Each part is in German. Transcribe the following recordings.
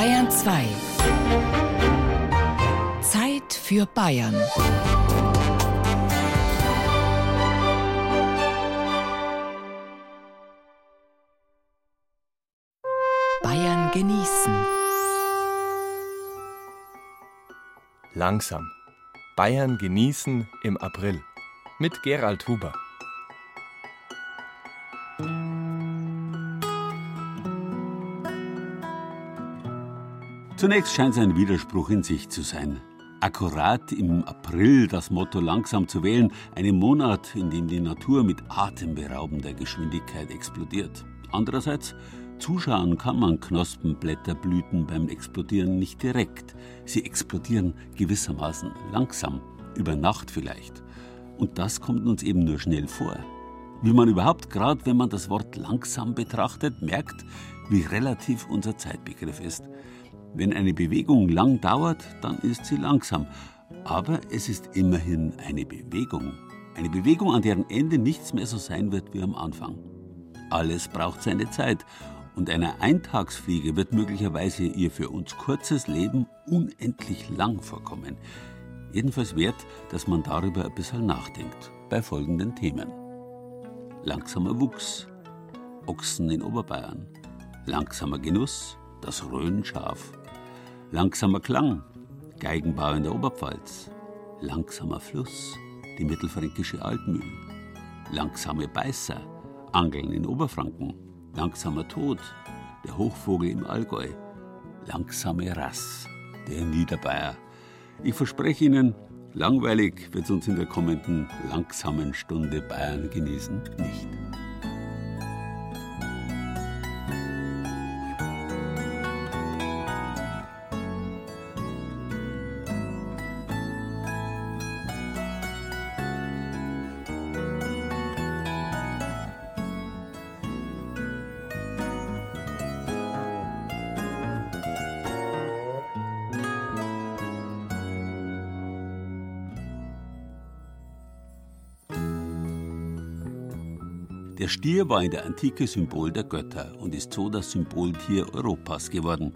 Bayern 2. Zeit für Bayern. Bayern genießen. Langsam. Bayern genießen im April. Mit Gerald Huber. Zunächst scheint es ein Widerspruch in sich zu sein. Akkurat im April das Motto langsam zu wählen, einem Monat, in dem die Natur mit atemberaubender Geschwindigkeit explodiert. Andererseits, zuschauen kann man Knospenblätterblüten beim Explodieren nicht direkt. Sie explodieren gewissermaßen langsam, über Nacht vielleicht. Und das kommt uns eben nur schnell vor. Wie man überhaupt, gerade wenn man das Wort langsam betrachtet, merkt, wie relativ unser Zeitbegriff ist. Wenn eine Bewegung lang dauert, dann ist sie langsam. Aber es ist immerhin eine Bewegung. Eine Bewegung, an deren Ende nichts mehr so sein wird wie am Anfang. Alles braucht seine Zeit. Und einer Eintagsfliege wird möglicherweise ihr für uns kurzes Leben unendlich lang vorkommen. Jedenfalls wert, dass man darüber ein bisschen nachdenkt. Bei folgenden Themen: Langsamer Wuchs, Ochsen in Oberbayern, langsamer Genuss, das Rhönschaf, Langsamer Klang, Geigenbau in der Oberpfalz. Langsamer Fluss, die mittelfränkische Altmühl. Langsame Beißer, Angeln in Oberfranken. Langsamer Tod, der Hochvogel im Allgäu. Langsame Rass, der Niederbayer. Ich verspreche Ihnen, langweilig wird es uns in der kommenden langsamen Stunde Bayern genießen nicht. Stier war in der Antike Symbol der Götter und ist so das Symboltier Europas geworden.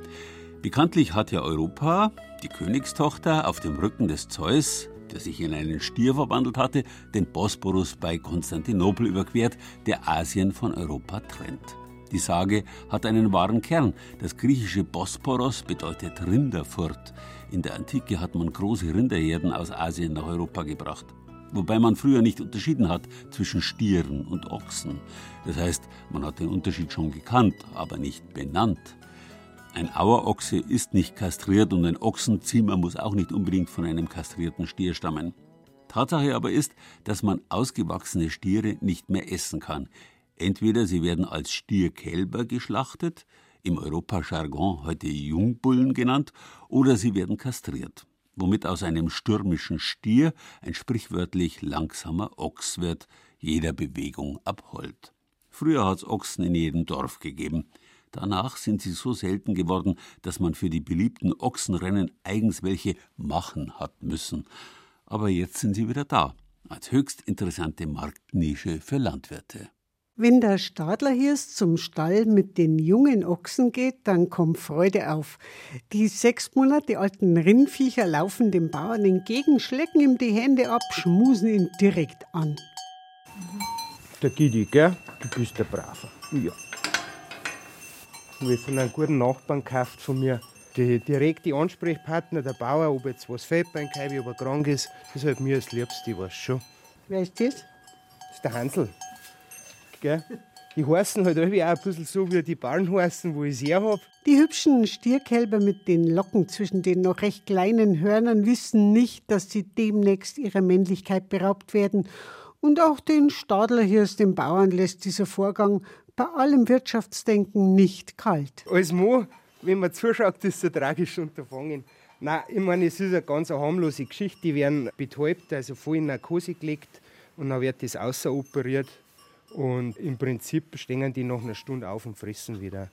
Bekanntlich hat ja Europa, die Königstochter, auf dem Rücken des Zeus, der sich in einen Stier verwandelt hatte, den Bosporus bei Konstantinopel überquert, der Asien von Europa trennt. Die Sage hat einen wahren Kern. Das griechische Bosporos bedeutet Rinderfurt. In der Antike hat man große Rinderherden aus Asien nach Europa gebracht wobei man früher nicht unterschieden hat zwischen Stieren und Ochsen. Das heißt, man hat den Unterschied schon gekannt, aber nicht benannt. Ein Auerochse ist nicht kastriert und ein Ochsenzimmer muss auch nicht unbedingt von einem kastrierten Stier stammen. Tatsache aber ist, dass man ausgewachsene Stiere nicht mehr essen kann. Entweder sie werden als Stierkälber geschlachtet, im Europajargon heute Jungbullen genannt, oder sie werden kastriert womit aus einem stürmischen Stier ein sprichwörtlich langsamer Ochs wird, jeder Bewegung abhold. Früher hat's Ochsen in jedem Dorf gegeben. Danach sind sie so selten geworden, dass man für die beliebten Ochsenrennen eigens welche machen hat müssen. Aber jetzt sind sie wieder da, als höchst interessante Marktnische für Landwirte. Wenn der Stadlerhirs zum Stall mit den jungen Ochsen geht, dann kommt Freude auf. Die sechs Monate alten Rindviecher laufen dem Bauern entgegen, schlecken ihm die Hände ab, schmusen ihn direkt an. Der Gidi, gell? Du bist der Braver. Ja. Ich von einem guten Nachbarn gekauft von mir. Die direkte Ansprechpartner, der Bauer, ob jetzt was fehlt beim Kaibi, ob er krank ist, das ist halt mir das Liebste, ich weiß schon. Wer ist das? Das ist der Hansel. Gell? Die heißen halt irgendwie auch ein bisschen so wie die Ballen heißen, wo ich sie her habe. Die hübschen Stierkälber mit den Locken zwischen den noch recht kleinen Hörnern wissen nicht, dass sie demnächst ihrer Männlichkeit beraubt werden. Und auch den Stadlerhirs, den Bauern, lässt dieser Vorgang bei allem Wirtschaftsdenken nicht kalt. Als Mo, wenn man zuschaut, ist es ein tragisches Unterfangen. Nein, ich meine, es ist eine ganz harmlose Geschichte. Die werden betäubt, also voll in Narkose gelegt und dann wird das außeroperiert. Und im Prinzip stehen die nach einer Stunde auf und fressen wieder.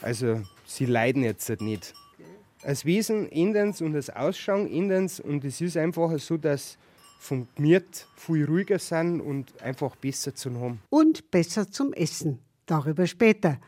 Also sie leiden jetzt halt nicht. Als Wesen ändern und das Ausschauen ändern und es ist einfach so, dass vom Gmiert viel ruhiger sind und einfach besser zu haben. Und besser zum Essen. Darüber später.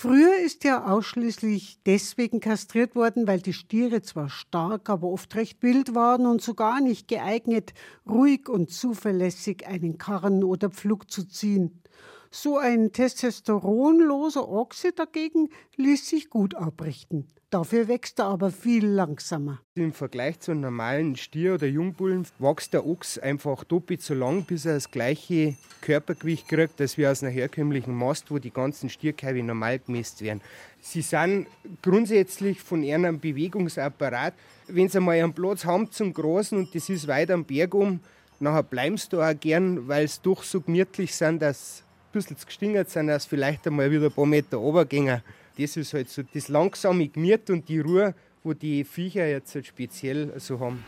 Früher ist er ausschließlich deswegen kastriert worden, weil die Stiere zwar stark, aber oft recht wild waren und sogar nicht geeignet, ruhig und zuverlässig einen Karren oder Pflug zu ziehen. So ein testosteronloser Ochse dagegen ließ sich gut abrichten. Dafür wächst er aber viel langsamer. Im Vergleich zu einem normalen Stier oder Jungbullen wächst der Ochs einfach doppelt so lang, bis er das gleiche Körpergewicht kriegt, als wie aus einer herkömmlichen Mast, wo die ganzen Stierkeibe normal gemäßt werden. Sie sind grundsätzlich von ihrem Bewegungsapparat, wenn sie mal einen Platz haben zum Großen und das ist weit am Berg um, nachher bleiben sie da auch gern, weil sie doch so gemütlich sind, dass ein bisschen gestingert sind, dass vielleicht einmal wieder ein paar Meter runtergehen das ist halt so das langsame Gemüt und die Ruhe, wo die Viecher jetzt halt speziell so haben.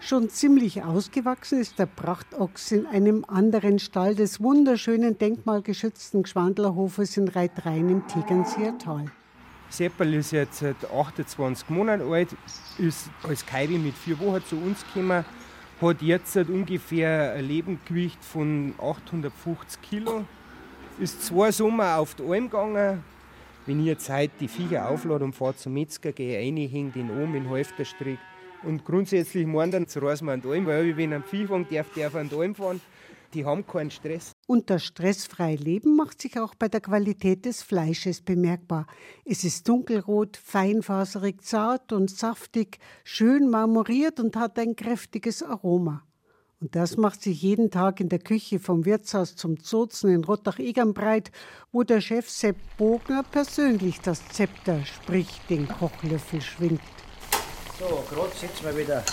Schon ziemlich ausgewachsen ist der Prachtochs in einem anderen Stall des wunderschönen denkmalgeschützten Gschwandlerhofes in Reitrein im Tegernseer Tal. Seppel ist jetzt 28 Monate alt, ist als Kaibe mit vier Wochen zu uns gekommen, hat jetzt ungefähr ein Lebendgewicht von 850 Kilo ist zwei Sommer auf die Alm gegangen. Wenn ich jetzt heute die Viecher auflade und fahre zum Metzger, gehe ich rein, hänge den um in Halfterstrick. Und grundsätzlich meinen dann, so reisen wir an die Alm, weil wenn ein Viehwagen darf, darf an die Alm fahren. Die haben keinen Stress. Und das stressfreie Leben macht sich auch bei der Qualität des Fleisches bemerkbar. Es ist dunkelrot, feinfaserig, zart und saftig, schön marmoriert und hat ein kräftiges Aroma. Und das macht sich jeden Tag in der Küche vom Wirtshaus zum Zozen in Rottach-Egern breit, wo der Chef Sepp Bogner persönlich das Zepter, sprich den Kochlöffel, schwingt. So, gerade setzen wir wieder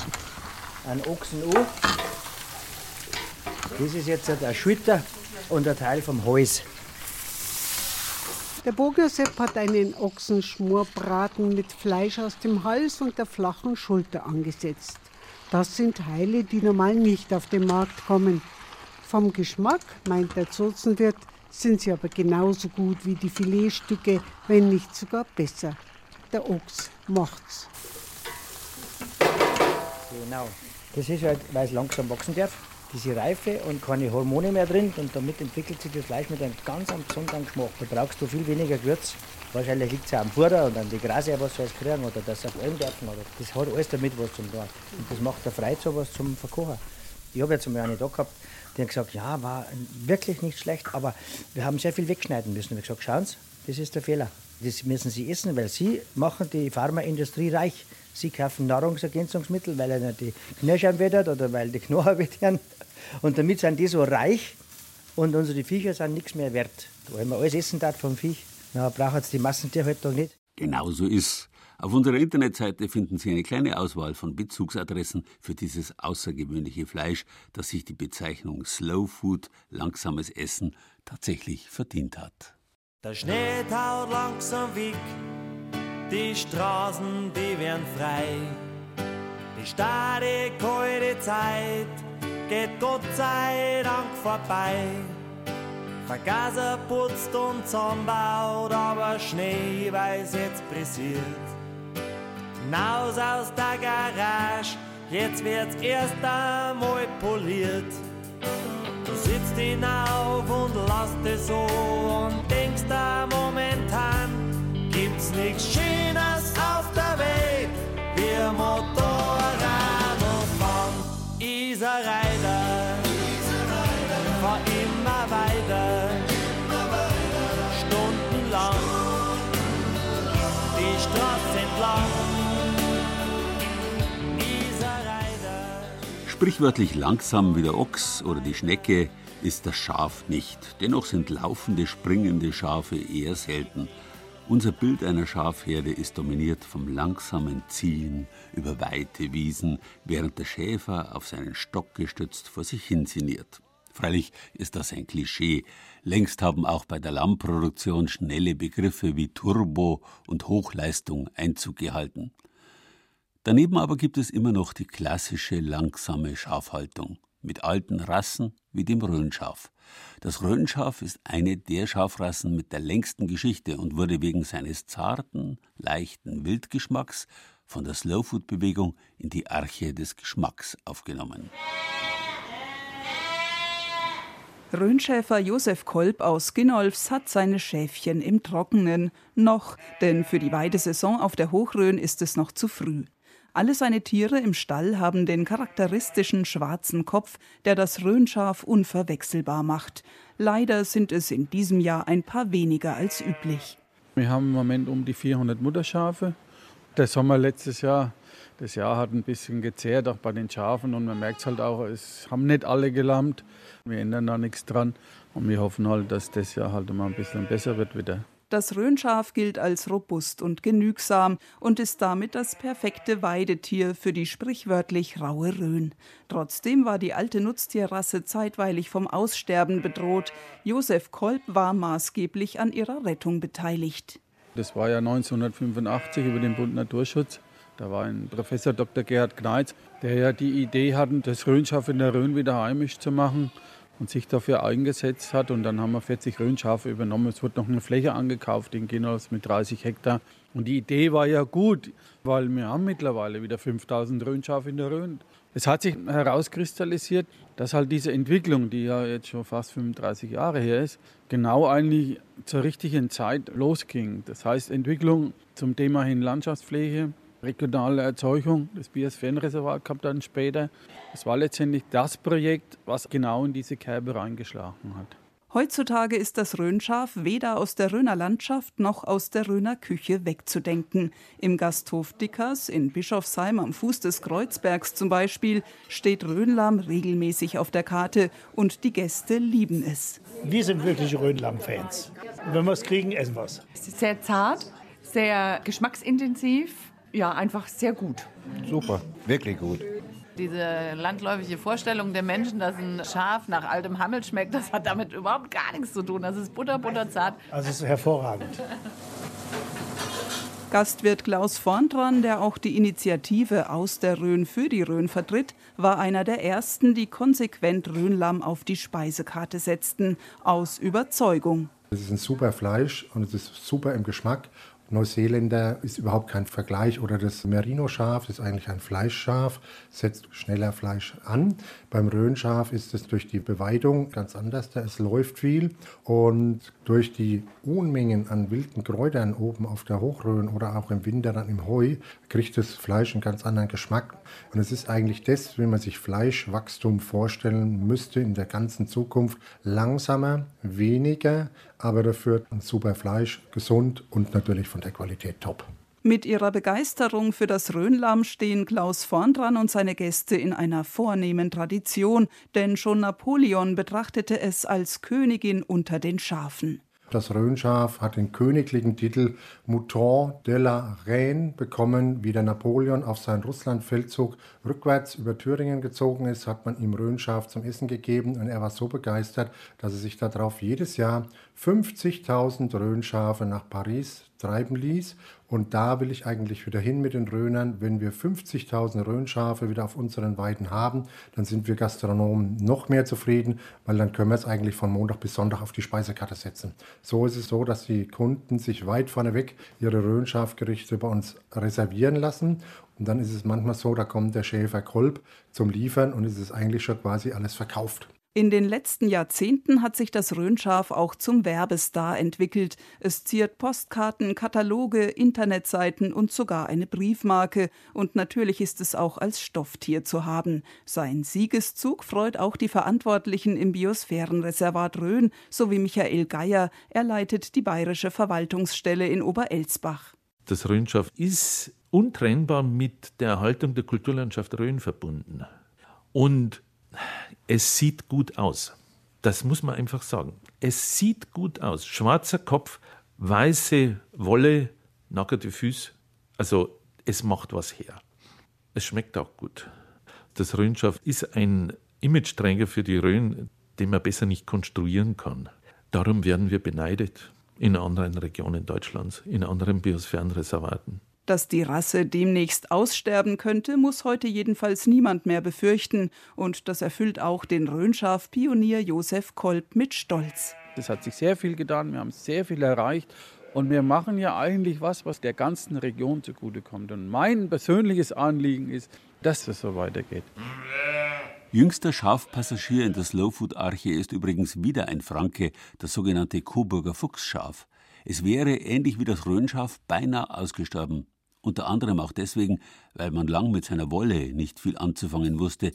einen Ochsen an. Das ist jetzt der Schulter und ein Teil vom Hals. Der Bogner Sepp hat einen Ochsenschmorbraten mit Fleisch aus dem Hals und der flachen Schulter angesetzt. Das sind Teile, die normal nicht auf den Markt kommen. Vom Geschmack, meint der Zozenwirt, sind sie aber genauso gut wie die Filetstücke, wenn nicht sogar besser. Der Ochs macht's. Genau. Das ist halt, weil es langsam wachsen darf, diese Reife und keine Hormone mehr drin und damit entwickelt sich das Fleisch mit einem ganz besonderen Geschmack. Da brauchst du viel weniger Gewürz Wahrscheinlich liegt es ja am Futter und an die Grase, was alles kriegen oder sie auf allem dürfen. Oder das hat alles damit was zum tun. Und das macht der Freude, sowas zum Verkochen. Ich habe jetzt einmal eine da gehabt, die hat gesagt, ja, war wirklich nicht schlecht, aber wir haben sehr viel wegschneiden müssen. Ich habe gesagt, schauen Sie, das ist der Fehler. Das müssen Sie essen, weil Sie machen die Pharmaindustrie reich. Sie kaufen Nahrungsergänzungsmittel, weil er die Knirschern wettert oder weil die Knochen wettern. Und damit sind die so reich und unsere Viecher sind nichts mehr wert. Weil man alles essen darf vom Viech. Na, braucht jetzt die Massentierhaltung nicht. Genau so ist. Auf unserer Internetseite finden Sie eine kleine Auswahl von Bezugsadressen für dieses außergewöhnliche Fleisch, das sich die Bezeichnung Slow Food, langsames Essen, tatsächlich verdient hat. Der Schnee taut langsam weg, die Straßen, die werden frei. Die starre, kalte Zeit geht Gott sei Dank vorbei. Vergaser putzt und zusammenbaut, aber Schnee weiß jetzt pressiert. Hinaus aus der Garage, jetzt wird's erst einmal poliert. Du sitzt hinauf und lasst es so und denkst da momentan, gibt's nichts Schönes auf der Welt, wie Motorrad Sprichwörtlich langsam wie der Ochs oder die Schnecke ist das Schaf nicht. Dennoch sind laufende, springende Schafe eher selten. Unser Bild einer Schafherde ist dominiert vom langsamen Ziehen über weite Wiesen, während der Schäfer auf seinen Stock gestützt vor sich hin sinniert. Freilich ist das ein Klischee. Längst haben auch bei der Lammproduktion schnelle Begriffe wie Turbo und Hochleistung Einzug gehalten. Daneben aber gibt es immer noch die klassische langsame Schafhaltung mit alten Rassen wie dem Rhönschaf. Das Rhönschaf ist eine der Schafrassen mit der längsten Geschichte und wurde wegen seines zarten, leichten Wildgeschmacks von der Slowfood-Bewegung in die Arche des Geschmacks aufgenommen. Rhönschäfer Josef Kolb aus Ginolfs hat seine Schäfchen im Trockenen. Noch, denn für die Weidesaison auf der Hochrhön ist es noch zu früh. Alle seine Tiere im Stall haben den charakteristischen schwarzen Kopf, der das Rhönschaf unverwechselbar macht. Leider sind es in diesem Jahr ein paar weniger als üblich. Wir haben im Moment um die 400 Mutterschafe. Haben wir letztes Jahr. Das Jahr hat ein bisschen gezehrt, auch bei den Schafen. Und man merkt es halt auch, es haben nicht alle gelammt. Wir ändern da nichts dran. Und wir hoffen halt, dass das Jahr halt mal ein bisschen besser wird wieder. Das Rhönschaf gilt als robust und genügsam und ist damit das perfekte Weidetier für die sprichwörtlich raue Rhön. Trotzdem war die alte Nutztierrasse zeitweilig vom Aussterben bedroht. Josef Kolb war maßgeblich an ihrer Rettung beteiligt. Das war ja 1985 über den Bund Naturschutz. Da war ein Professor Dr. Gerhard Kneitz, der ja die Idee hatte, das Rhönschaf in der Rhön wieder heimisch zu machen und sich dafür eingesetzt hat. Und dann haben wir 40 Rhönschafe übernommen. Es wurde noch eine Fläche angekauft in Genos mit 30 Hektar. Und die Idee war ja gut, weil wir haben mittlerweile wieder 5000 Rhönschafe in der Rhön. Es hat sich herauskristallisiert, dass halt diese Entwicklung, die ja jetzt schon fast 35 Jahre her ist, genau eigentlich zur richtigen Zeit losging. Das heißt Entwicklung zum Thema hin Landschaftspflege, regionale Erzeugung. Das Biosphärenreservat kam dann später. Es war letztendlich das Projekt, was genau in diese Kerbe reingeschlagen hat. Heutzutage ist das Rhönschaf weder aus der Rhöner Landschaft noch aus der Rhöner Küche wegzudenken. Im Gasthof Dickers in Bischofsheim am Fuß des Kreuzbergs zum Beispiel steht Rhönlamm regelmäßig auf der Karte und die Gäste lieben es. Wir sind wirklich Rhönlamm-Fans. Wenn wir es kriegen, essen wir es. Es ist sehr zart, sehr geschmacksintensiv ja, einfach sehr gut. Super, wirklich gut. Diese landläufige Vorstellung der Menschen, dass ein Schaf nach altem Hammel schmeckt, das hat damit überhaupt gar nichts zu tun. Das ist butter, butterzart. Also es ist hervorragend. Gastwirt Klaus Vorndran, der auch die Initiative aus der Rhön für die Rhön vertritt, war einer der ersten, die konsequent Rhönlamm auf die Speisekarte setzten, aus Überzeugung. Es ist ein super Fleisch und es ist super im Geschmack Neuseeländer ist überhaupt kein Vergleich oder das Merino-Schaf ist eigentlich ein Fleischschaf, setzt schneller Fleisch an. Beim Rhönschaf ist es durch die Beweidung ganz anders, da es läuft viel und durch die Unmengen an wilden Kräutern oben auf der Hochrhön oder auch im Winter dann im Heu kriegt das Fleisch einen ganz anderen Geschmack. Und es ist eigentlich das, wie man sich Fleischwachstum vorstellen müsste in der ganzen Zukunft. Langsamer, weniger, aber dafür ein super Fleisch, gesund und natürlich von der Qualität top. Mit ihrer Begeisterung für das Rhönlamm stehen Klaus vorn dran und seine Gäste in einer vornehmen Tradition, denn schon Napoleon betrachtete es als Königin unter den Schafen. Das Rhönschaf hat den königlichen Titel Mouton de la Reine bekommen. Wie der Napoleon auf seinen Russlandfeldzug rückwärts über Thüringen gezogen ist, hat man ihm Rhönschaf zum Essen gegeben und er war so begeistert, dass er sich darauf jedes Jahr 50.000 Rhönschafe nach Paris treiben ließ. Und da will ich eigentlich wieder hin mit den Rhönern. Wenn wir 50.000 Rhönschafe wieder auf unseren Weiden haben, dann sind wir Gastronomen noch mehr zufrieden, weil dann können wir es eigentlich von Montag bis Sonntag auf die Speisekarte setzen. So ist es so, dass die Kunden sich weit vorneweg ihre Rhönschafgerichte bei uns reservieren lassen. Und dann ist es manchmal so, da kommt der Schäfer Kolb zum Liefern und es ist eigentlich schon quasi alles verkauft. In den letzten Jahrzehnten hat sich das Rhönschaf auch zum Werbestar entwickelt. Es ziert Postkarten, Kataloge, Internetseiten und sogar eine Briefmarke. Und natürlich ist es auch als Stofftier zu haben. Sein Siegeszug freut auch die Verantwortlichen im Biosphärenreservat Rhön sowie Michael Geier. Er leitet die bayerische Verwaltungsstelle in Oberelsbach. Das Rhönschaf ist untrennbar mit der Erhaltung der Kulturlandschaft Rhön verbunden. Und es sieht gut aus. Das muss man einfach sagen. Es sieht gut aus. Schwarzer Kopf, weiße Wolle, nackerte Füße. Also es macht was her. Es schmeckt auch gut. Das Rhönschaf ist ein Imageträger für die Rhön, den man besser nicht konstruieren kann. Darum werden wir beneidet in anderen Regionen Deutschlands, in anderen Biosphärenreservaten. Dass die Rasse demnächst aussterben könnte, muss heute jedenfalls niemand mehr befürchten. Und das erfüllt auch den Rhönschaf-Pionier Josef Kolb mit Stolz. Es hat sich sehr viel getan, wir haben sehr viel erreicht. Und wir machen ja eigentlich was, was der ganzen Region zugutekommt. Und mein persönliches Anliegen ist, dass es so weitergeht. Jüngster Schafpassagier in der Slowfood-Arche ist übrigens wieder ein Franke, das sogenannte Coburger Fuchsschaf. Es wäre, ähnlich wie das Rhönschaf, beinahe ausgestorben. Unter anderem auch deswegen, weil man lang mit seiner Wolle nicht viel anzufangen wusste.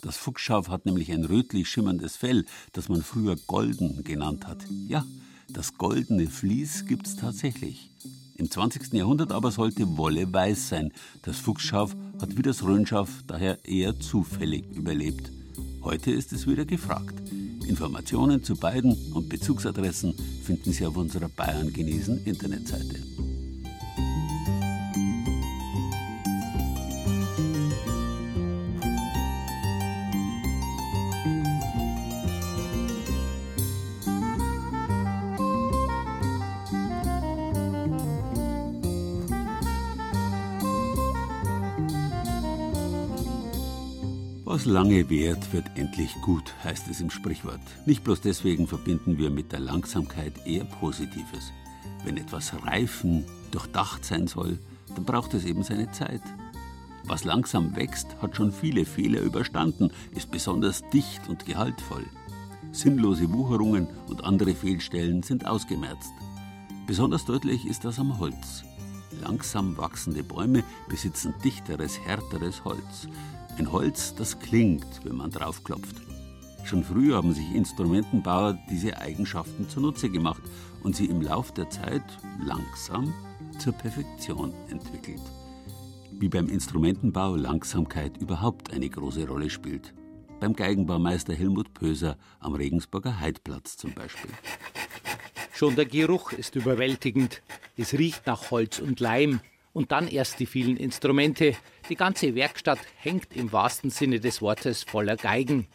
Das Fuchsschaf hat nämlich ein rötlich schimmerndes Fell, das man früher golden genannt hat. Ja, das goldene Vlies gibt's tatsächlich. Im 20. Jahrhundert aber sollte Wolle weiß sein. Das Fuchsschaf hat wie das Rhönschaf daher eher zufällig überlebt. Heute ist es wieder gefragt. Informationen zu beiden und Bezugsadressen finden Sie auf unserer Bayern genesen Internetseite. Lange währt, wird endlich gut, heißt es im Sprichwort. Nicht bloß deswegen verbinden wir mit der Langsamkeit eher Positives. Wenn etwas reifen, durchdacht sein soll, dann braucht es eben seine Zeit. Was langsam wächst, hat schon viele Fehler überstanden, ist besonders dicht und gehaltvoll. Sinnlose Wucherungen und andere Fehlstellen sind ausgemerzt. Besonders deutlich ist das am Holz. Langsam wachsende Bäume besitzen dichteres, härteres Holz. Ein Holz, das klingt, wenn man draufklopft. Schon früh haben sich Instrumentenbauer diese Eigenschaften zunutze gemacht und sie im Lauf der Zeit langsam zur Perfektion entwickelt. Wie beim Instrumentenbau Langsamkeit überhaupt eine große Rolle spielt. Beim Geigenbaumeister Helmut Pöser am Regensburger Heidplatz zum Beispiel. Schon der Geruch ist überwältigend. Es riecht nach Holz und Leim. Und dann erst die vielen Instrumente. Die ganze Werkstatt hängt im wahrsten Sinne des Wortes voller Geigen.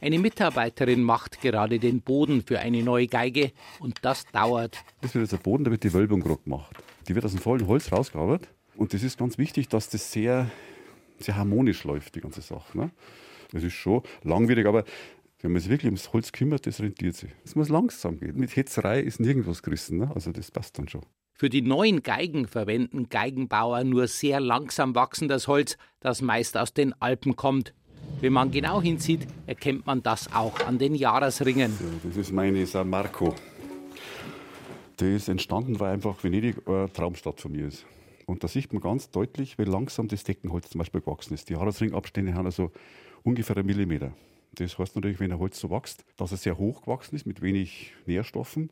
Eine Mitarbeiterin macht gerade den Boden für eine neue Geige und das dauert. Das wird jetzt der Boden, da wird die Wölbung gerade gemacht. Die wird aus dem vollen Holz rausgearbeitet. Und das ist ganz wichtig, dass das sehr, sehr harmonisch läuft, die ganze Sache. Ne? Das ist schon langwierig, aber wenn man sich wirklich ums Holz kümmert, das rentiert sich. Es muss langsam gehen. Mit Hetzerei ist nirgendwas gerissen. Ne? Also das passt dann schon. Für die neuen Geigen verwenden Geigenbauer nur sehr langsam wachsendes Holz, das meist aus den Alpen kommt. Wenn man genau hinsieht, erkennt man das auch an den Jahresringen. Ja, das ist meine San Marco. Der ist entstanden, weil einfach Venedig eine Traumstadt von mir ist. Und da sieht man ganz deutlich, wie langsam das Deckenholz zum Beispiel gewachsen ist. Die Jahresringabstände haben also ungefähr einen Millimeter. Das heißt natürlich, wenn ein Holz so wächst, dass es sehr hoch gewachsen ist, mit wenig Nährstoffen.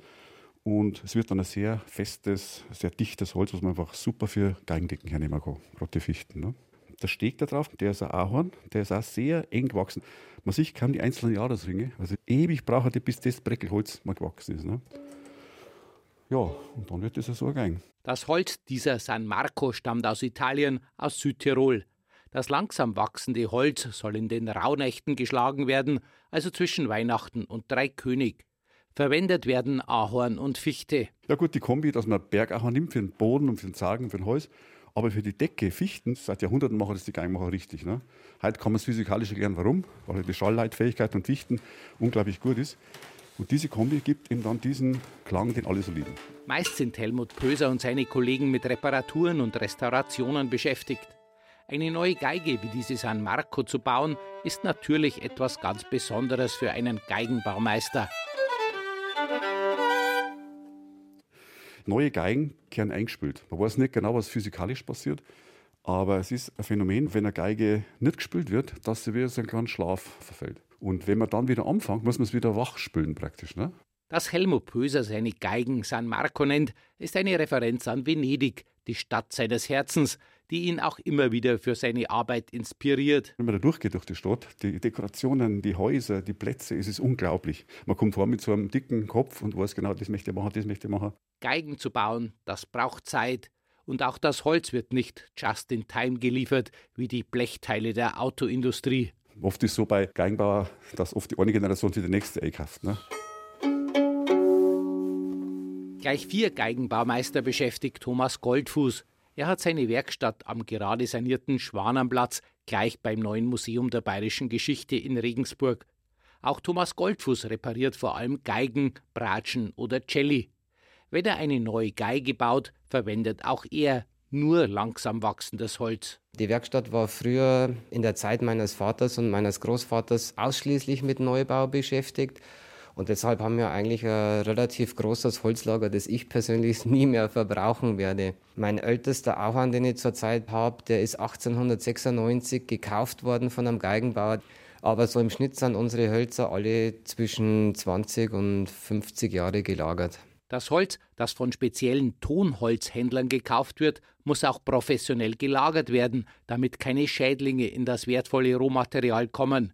Und es wird dann ein sehr festes, sehr dichtes Holz, was man einfach super für Geigendecken hernehmen kann, gerade die Fichten. Ne? Der Steg da drauf, der ist ein Ahorn, der ist auch sehr eng gewachsen. Man sieht kaum die einzelnen Jahresringe. Also ewig braucht er, bis das Breckelholz mal gewachsen ist. Ne? Ja, und dann wird das so Geigen. Das Holz dieser San Marco stammt aus Italien, aus Südtirol. Das langsam wachsende Holz soll in den Rauhnächten geschlagen werden, also zwischen Weihnachten und Dreikönig. Verwendet werden Ahorn und Fichte. Ja gut, die Kombi, dass man Bergahorn nimmt für den Boden und für den Zagen, für den Holz. Aber für die Decke, Fichten, seit Jahrhunderten machen das die Geigenmacher richtig. Ne? Heute kann man es physikalisch erklären, warum. Weil die Schallleitfähigkeit von Fichten unglaublich gut ist. Und diese Kombi gibt ihm dann diesen Klang, den alle so lieben. Meist sind Helmut Pöser und seine Kollegen mit Reparaturen und Restaurationen beschäftigt. Eine neue Geige wie diese San Marco zu bauen, ist natürlich etwas ganz Besonderes für einen Geigenbaumeister. Neue Geigen kehren eingespült. Man weiß nicht genau, was physikalisch passiert, aber es ist ein Phänomen, wenn eine Geige nicht gespült wird, dass sie wieder so einen kleinen Schlaf verfällt. Und wenn man dann wieder anfängt, muss man es wieder wachspülen praktisch. Ne? Dass Helmut Pöser seine Geigen San Marco nennt, ist eine Referenz an Venedig, die Stadt seines Herzens, die ihn auch immer wieder für seine Arbeit inspiriert. Wenn man da durchgeht durch die Stadt, die Dekorationen, die Häuser, die Plätze, es ist unglaublich. Man kommt vor mit so einem dicken Kopf und weiß genau, das möchte ich machen, das möchte ich machen. Geigen zu bauen, das braucht Zeit. Und auch das Holz wird nicht just in time geliefert, wie die Blechteile der Autoindustrie. Oft ist es so bei Geigenbauer, dass oft die eine Generation für die nächste einkauft. Ne? Gleich vier Geigenbaumeister beschäftigt Thomas Goldfuß. Er hat seine Werkstatt am gerade sanierten Schwanenplatz gleich beim neuen Museum der Bayerischen Geschichte in Regensburg. Auch Thomas Goldfuß repariert vor allem Geigen, Bratschen oder Celli. Wenn er eine neue Geige baut, verwendet auch er nur langsam wachsendes Holz. Die Werkstatt war früher in der Zeit meines Vaters und meines Großvaters ausschließlich mit Neubau beschäftigt. Und deshalb haben wir eigentlich ein relativ großes Holzlager, das ich persönlich nie mehr verbrauchen werde. Mein ältester Aufwand, den ich zurzeit habe, der ist 1896 gekauft worden von einem Geigenbauer. Aber so im Schnitt sind unsere Hölzer alle zwischen 20 und 50 Jahre gelagert. Das Holz, das von speziellen Tonholzhändlern gekauft wird, muss auch professionell gelagert werden, damit keine Schädlinge in das wertvolle Rohmaterial kommen.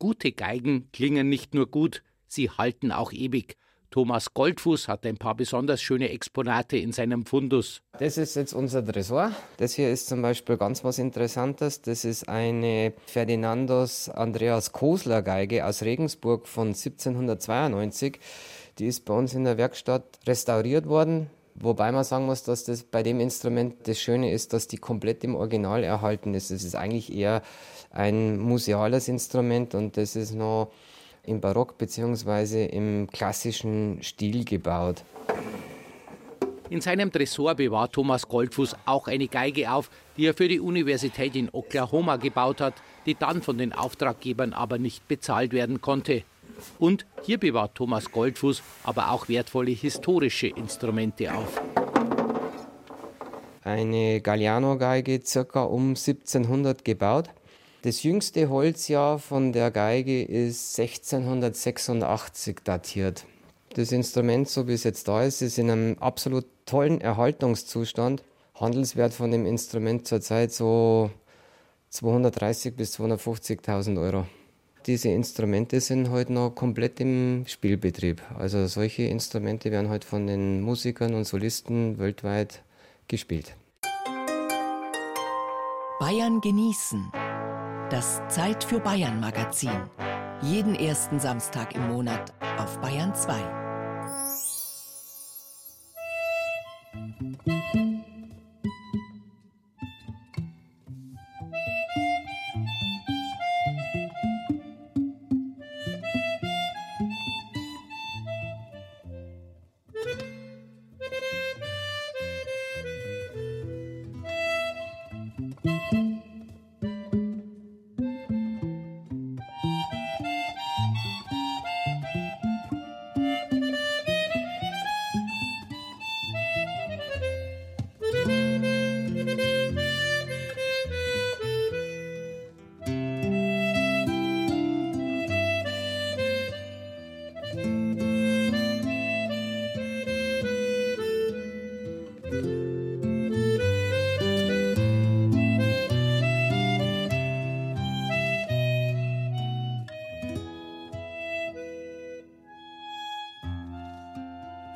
Gute Geigen klingen nicht nur gut, sie halten auch ewig. Thomas Goldfuß hat ein paar besonders schöne Exponate in seinem Fundus. Das ist jetzt unser Tresor. Das hier ist zum Beispiel ganz was Interessantes. Das ist eine Ferdinandos Andreas Kosler Geige aus Regensburg von 1792. Die ist bei uns in der Werkstatt restauriert worden. Wobei man sagen muss, dass das bei dem Instrument das Schöne ist, dass die komplett im Original erhalten ist. Es ist eigentlich eher ein museales Instrument und das ist noch im Barock bzw. im klassischen Stil gebaut. In seinem Tresor bewahrt Thomas Goldfuß auch eine Geige auf, die er für die Universität in Oklahoma gebaut hat, die dann von den Auftraggebern aber nicht bezahlt werden konnte. Und hier bewahrt Thomas Goldfuß aber auch wertvolle historische Instrumente auf. Eine Galliano-Geige circa um 1700 gebaut. Das jüngste Holzjahr von der Geige ist 1686 datiert. Das Instrument, so wie es jetzt da ist, ist in einem absolut tollen Erhaltungszustand. Handelswert von dem Instrument zurzeit so 230.000 bis 250.000 Euro. Diese Instrumente sind heute noch komplett im Spielbetrieb. Also solche Instrumente werden heute von den Musikern und Solisten weltweit gespielt. Bayern genießen. Das Zeit für Bayern Magazin. Jeden ersten Samstag im Monat auf Bayern 2.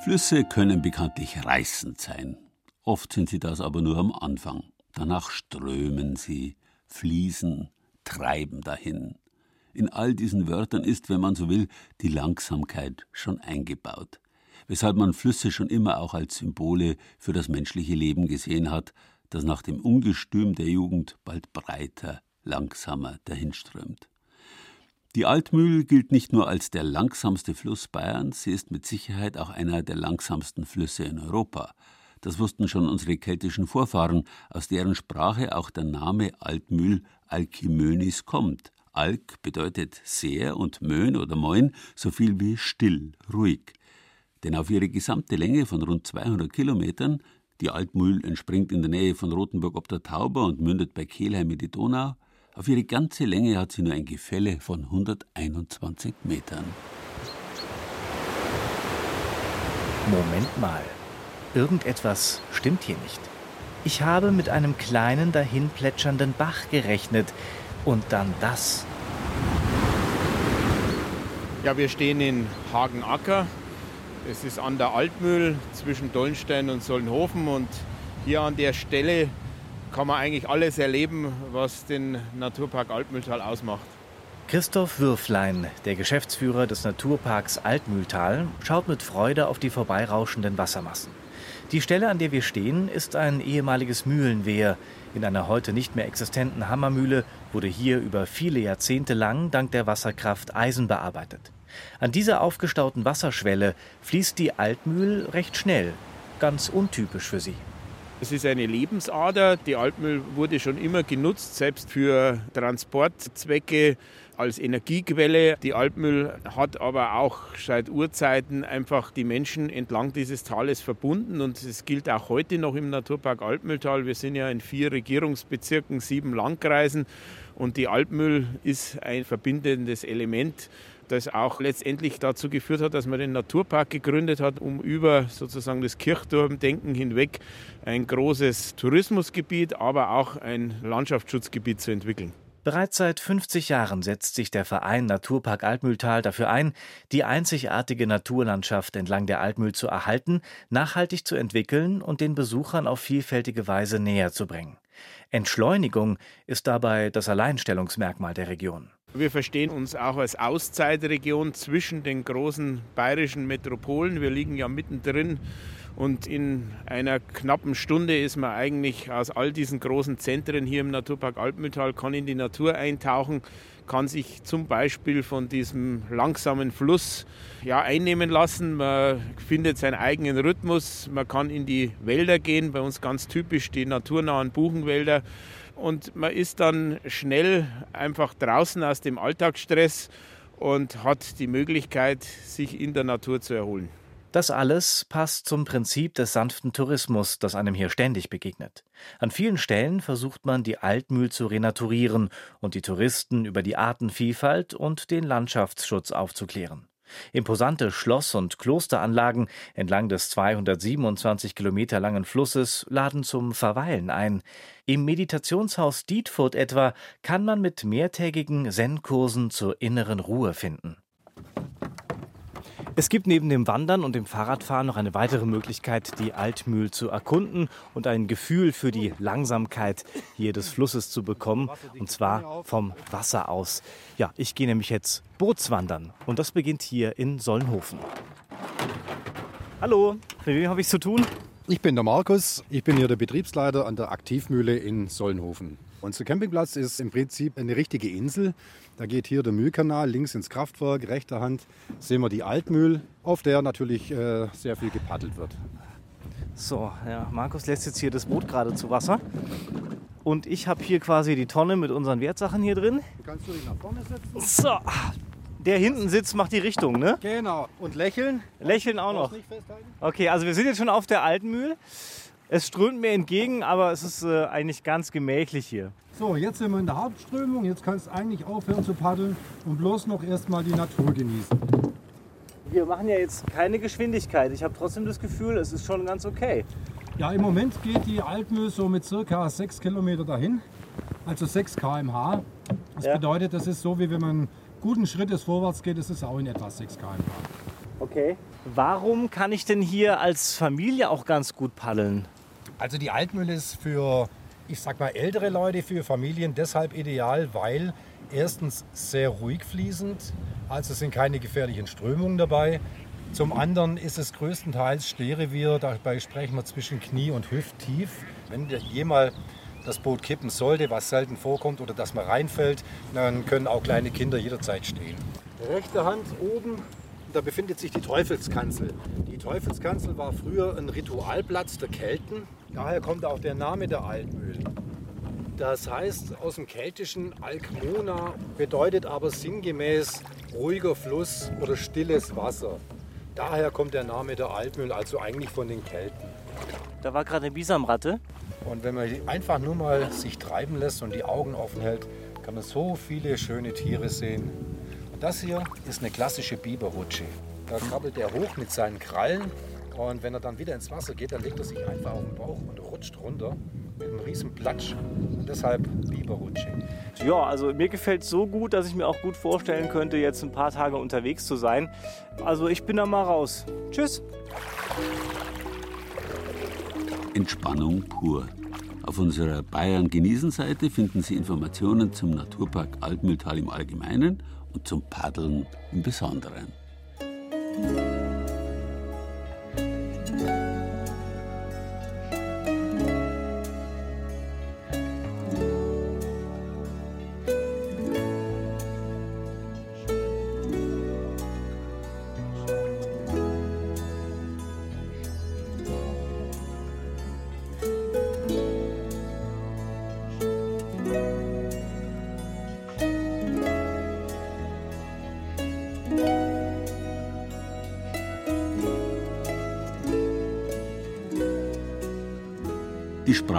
Flüsse können bekanntlich reißend sein. Oft sind sie das aber nur am Anfang. Danach strömen sie, fließen, treiben dahin. In all diesen Wörtern ist, wenn man so will, die Langsamkeit schon eingebaut, weshalb man Flüsse schon immer auch als Symbole für das menschliche Leben gesehen hat, das nach dem Ungestüm der Jugend bald breiter, langsamer dahinströmt. Die Altmühl gilt nicht nur als der langsamste Fluss Bayerns, sie ist mit Sicherheit auch einer der langsamsten Flüsse in Europa. Das wussten schon unsere keltischen Vorfahren, aus deren Sprache auch der Name Altmühl Alkimönis kommt. Alk bedeutet sehr und Möhn oder Moin so viel wie still, ruhig. Denn auf ihre gesamte Länge von rund 200 Kilometern, die Altmühl entspringt in der Nähe von Rothenburg ob der Tauber und mündet bei Kelheim in die Donau, auf ihre ganze Länge hat sie nur ein Gefälle von 121 Metern. Moment mal. Irgendetwas stimmt hier nicht. Ich habe mit einem kleinen dahinplätschernden Bach gerechnet. Und dann das. Ja, wir stehen in Hagenacker. Es ist an der Altmühl zwischen Dollenstein und Sollenhofen. Und hier an der Stelle kann man eigentlich alles erleben, was den Naturpark Altmühltal ausmacht. Christoph Würflein, der Geschäftsführer des Naturparks Altmühltal, schaut mit Freude auf die vorbeirauschenden Wassermassen. Die Stelle, an der wir stehen, ist ein ehemaliges Mühlenwehr. In einer heute nicht mehr existenten Hammermühle wurde hier über viele Jahrzehnte lang dank der Wasserkraft Eisen bearbeitet. An dieser aufgestauten Wasserschwelle fließt die Altmühl recht schnell, ganz untypisch für sie. Es ist eine Lebensader. Die Altmühl wurde schon immer genutzt, selbst für Transportzwecke als Energiequelle. Die Altmühl hat aber auch seit Urzeiten einfach die Menschen entlang dieses Tales verbunden und es gilt auch heute noch im Naturpark Altmühltal. Wir sind ja in vier Regierungsbezirken, sieben Landkreisen und die Altmühl ist ein verbindendes Element das auch letztendlich dazu geführt hat, dass man den Naturpark gegründet hat, um über sozusagen das Kirchturmdenken hinweg ein großes Tourismusgebiet, aber auch ein Landschaftsschutzgebiet zu entwickeln. Bereits seit 50 Jahren setzt sich der Verein Naturpark Altmühltal dafür ein, die einzigartige Naturlandschaft entlang der Altmühl zu erhalten, nachhaltig zu entwickeln und den Besuchern auf vielfältige Weise näher zu bringen. Entschleunigung ist dabei das Alleinstellungsmerkmal der Region. Wir verstehen uns auch als Auszeitregion zwischen den großen bayerischen Metropolen. Wir liegen ja mittendrin und in einer knappen Stunde ist man eigentlich aus all diesen großen Zentren hier im Naturpark Alpmühltal, kann in die Natur eintauchen, kann sich zum Beispiel von diesem langsamen Fluss ja, einnehmen lassen. Man findet seinen eigenen Rhythmus, man kann in die Wälder gehen, bei uns ganz typisch die naturnahen Buchenwälder und man ist dann schnell einfach draußen aus dem Alltagsstress und hat die Möglichkeit, sich in der Natur zu erholen. Das alles passt zum Prinzip des sanften Tourismus, das einem hier ständig begegnet. An vielen Stellen versucht man, die Altmühl zu renaturieren und die Touristen über die Artenvielfalt und den Landschaftsschutz aufzuklären. Imposante Schloss- und Klosteranlagen entlang des 227 Kilometer langen Flusses laden zum Verweilen ein. Im Meditationshaus Dietfurt etwa kann man mit mehrtägigen Zen-Kursen zur inneren Ruhe finden. Es gibt neben dem Wandern und dem Fahrradfahren noch eine weitere Möglichkeit, die Altmühl zu erkunden und ein Gefühl für die Langsamkeit hier des Flusses zu bekommen, und zwar vom Wasser aus. Ja, ich gehe nämlich jetzt Bootswandern und das beginnt hier in Solnhofen. Hallo, mit wem habe ich zu tun? Ich bin der Markus, ich bin hier der Betriebsleiter an der Aktivmühle in Solnhofen. Unser Campingplatz ist im Prinzip eine richtige Insel. Da geht hier der Mühlkanal links ins Kraftwerk, rechter Hand sehen wir die Altmühl, auf der natürlich äh, sehr viel gepaddelt wird. So, ja, Markus lässt jetzt hier das Boot gerade zu Wasser. Und ich habe hier quasi die Tonne mit unseren Wertsachen hier drin. Kannst du dich nach vorne setzen? So, der hinten sitzt, macht die Richtung, ne? Genau. Und lächeln? Lächeln auch noch. Okay, also wir sind jetzt schon auf der Altmühl. Es strömt mir entgegen, aber es ist äh, eigentlich ganz gemächlich hier. So, jetzt sind wir in der Hauptströmung. Jetzt kannst du eigentlich aufhören zu paddeln und bloß noch erstmal die Natur genießen. Wir machen ja jetzt keine Geschwindigkeit. Ich habe trotzdem das Gefühl, es ist schon ganz okay. Ja, im Moment geht die Altmühl so mit circa 6 Kilometer dahin, also 6 km/h. Das ja. bedeutet, das ist so, wie wenn man guten Schrittes vorwärts geht, ist auch in etwa 6 km/h. Okay. Warum kann ich denn hier als Familie auch ganz gut paddeln? Also die Altmühle ist für, ich sag mal, ältere Leute, für Familien deshalb ideal, weil erstens sehr ruhig fließend, also sind keine gefährlichen Strömungen dabei. Zum anderen ist es größtenteils Stehrevier, dabei sprechen wir zwischen Knie und Hüfttief. Wenn jemals das Boot kippen sollte, was selten vorkommt, oder dass man reinfällt, dann können auch kleine Kinder jederzeit stehen. Rechte Hand oben da befindet sich die Teufelskanzel. Die Teufelskanzel war früher ein Ritualplatz der Kelten. Daher kommt auch der Name der Altmühl. Das heißt aus dem Keltischen Alkmona, bedeutet aber sinngemäß ruhiger Fluss oder stilles Wasser. Daher kommt der Name der Altmühl, also eigentlich von den Kelten. Da war gerade eine Bisamratte. Und wenn man einfach nur mal sich treiben lässt und die Augen offen hält, kann man so viele schöne Tiere sehen. Das hier ist eine klassische Biberrutsche. Da krabbelt er hoch mit seinen Krallen und wenn er dann wieder ins Wasser geht, dann legt er sich einfach auf den Bauch und rutscht runter mit einem riesen Platsch. Und deshalb Biberrutsche. Ja, also mir gefällt es so gut, dass ich mir auch gut vorstellen könnte, jetzt ein paar Tage unterwegs zu sein. Also ich bin da mal raus. Tschüss. Entspannung pur. Auf unserer Bayern genießen Seite finden Sie Informationen zum Naturpark Altmühltal im Allgemeinen und zum Paddeln im Besonderen.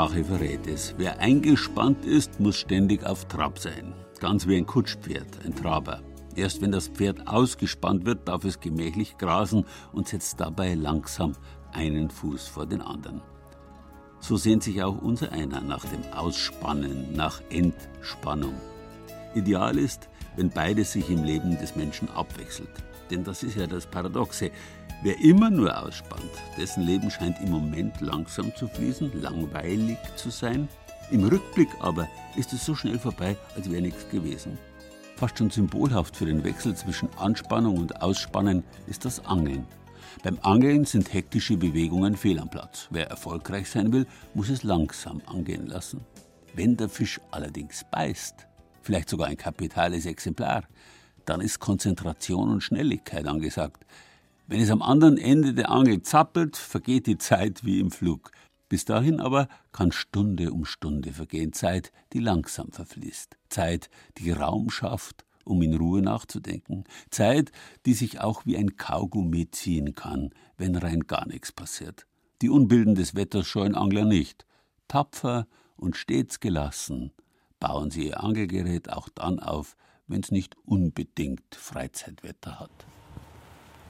Sprache verrät es. Wer eingespannt ist, muss ständig auf Trab sein. Ganz wie ein Kutschpferd, ein Traber. Erst wenn das Pferd ausgespannt wird, darf es gemächlich grasen und setzt dabei langsam einen Fuß vor den anderen. So sehnt sich auch unser einer nach dem Ausspannen, nach Entspannung. Ideal ist, wenn beides sich im Leben des Menschen abwechselt. Denn das ist ja das Paradoxe. Wer immer nur ausspannt, dessen Leben scheint im Moment langsam zu fließen, langweilig zu sein. Im Rückblick aber ist es so schnell vorbei, als wäre nichts gewesen. Fast schon symbolhaft für den Wechsel zwischen Anspannung und Ausspannen ist das Angeln. Beim Angeln sind hektische Bewegungen fehl am Platz. Wer erfolgreich sein will, muss es langsam angehen lassen. Wenn der Fisch allerdings beißt, vielleicht sogar ein kapitales Exemplar, dann ist Konzentration und Schnelligkeit angesagt. Wenn es am anderen Ende der Angel zappelt, vergeht die Zeit wie im Flug. Bis dahin aber kann Stunde um Stunde vergehen, Zeit, die langsam verfließt, Zeit, die Raum schafft, um in Ruhe nachzudenken, Zeit, die sich auch wie ein Kaugummi ziehen kann, wenn rein gar nichts passiert. Die Unbilden des Wetters scheuen Angler nicht. Tapfer und stets gelassen bauen sie ihr Angelgerät auch dann auf, wenn es nicht unbedingt Freizeitwetter hat.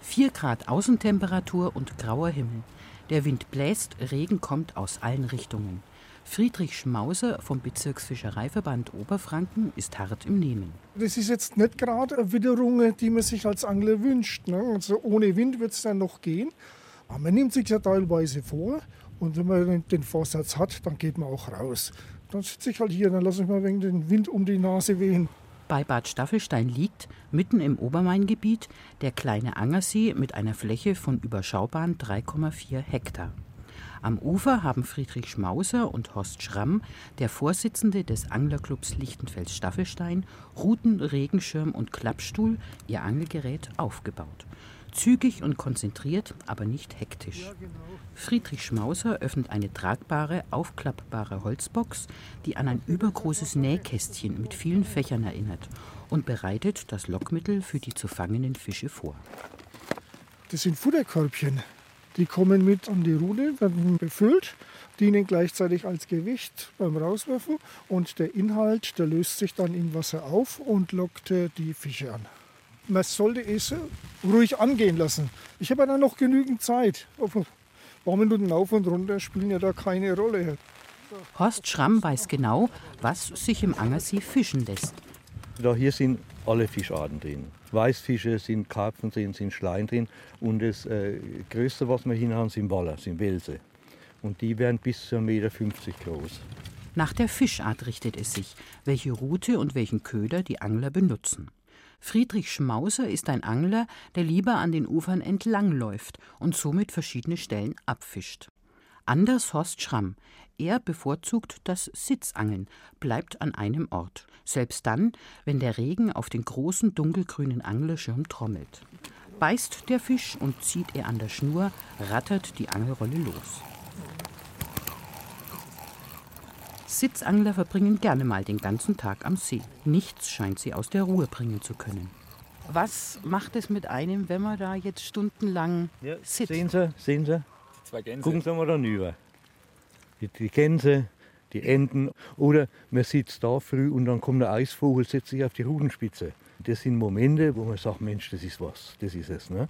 4 Grad Außentemperatur und grauer Himmel. Der Wind bläst, Regen kommt aus allen Richtungen. Friedrich Schmauser vom Bezirksfischereiverband Oberfranken ist hart im Nehmen. Das ist jetzt nicht gerade eine Witterung, die man sich als Angler wünscht. Ne? Also ohne Wind wird es dann noch gehen. Aber man nimmt sich ja teilweise vor und wenn man den Vorsatz hat, dann geht man auch raus. Dann sitze ich halt hier, dann lasse ich mal wegen den Wind um die Nase wehen. Bei Bad Staffelstein liegt, mitten im Obermaingebiet, der kleine Angersee mit einer Fläche von überschaubaren 3,4 Hektar. Am Ufer haben Friedrich Schmauser und Horst Schramm, der Vorsitzende des Anglerclubs Lichtenfels-Staffelstein, Ruten, Regenschirm und Klappstuhl, ihr Angelgerät aufgebaut. Zügig und konzentriert, aber nicht hektisch. Friedrich Schmauser öffnet eine tragbare, aufklappbare Holzbox, die an ein übergroßes Nähkästchen mit vielen Fächern erinnert und bereitet das Lockmittel für die zu fangenden Fische vor. Das sind Futterkörbchen. Die kommen mit an die Rune, werden befüllt, dienen gleichzeitig als Gewicht beim Rauswerfen und der Inhalt, der löst sich dann im Wasser auf und lockt die Fische an man sollte es ruhig angehen lassen. Ich habe ja dann noch genügend Zeit. Ein paar Minuten auf und runter spielen ja da keine Rolle. Horst Schramm weiß genau, was sich im Angersee fischen lässt. Da hier sind alle Fischarten drin. Weißfische sind Karpfen drin, sind Schleien drin. Und das äh, Größte, was wir hier haben, sind Waller, sind Welse. Und die werden bis zu 1,50 Meter groß. Nach der Fischart richtet es sich, welche Route und welchen Köder die Angler benutzen. Friedrich Schmauser ist ein Angler, der lieber an den Ufern entlangläuft und somit verschiedene Stellen abfischt. Anders Horst Schramm. Er bevorzugt das Sitzangeln, bleibt an einem Ort, selbst dann, wenn der Regen auf den großen dunkelgrünen Anglerschirm trommelt. Beißt der Fisch und zieht er an der Schnur, rattert die Angelrolle los. Sitzangler verbringen gerne mal den ganzen Tag am See. Nichts scheint sie aus der Ruhe bringen zu können. Was macht es mit einem, wenn man da jetzt stundenlang ja, sitzt? Sehen Sie, sehen Sie? Zwei Gänse. Gucken Sie mal da rüber. Die, die Gänse, die Enten. Oder man sitzt da früh und dann kommt der Eisvogel, setzt sich auf die Rudenspitze. Das sind Momente, wo man sagt, Mensch, das ist was, das ist es. Ne?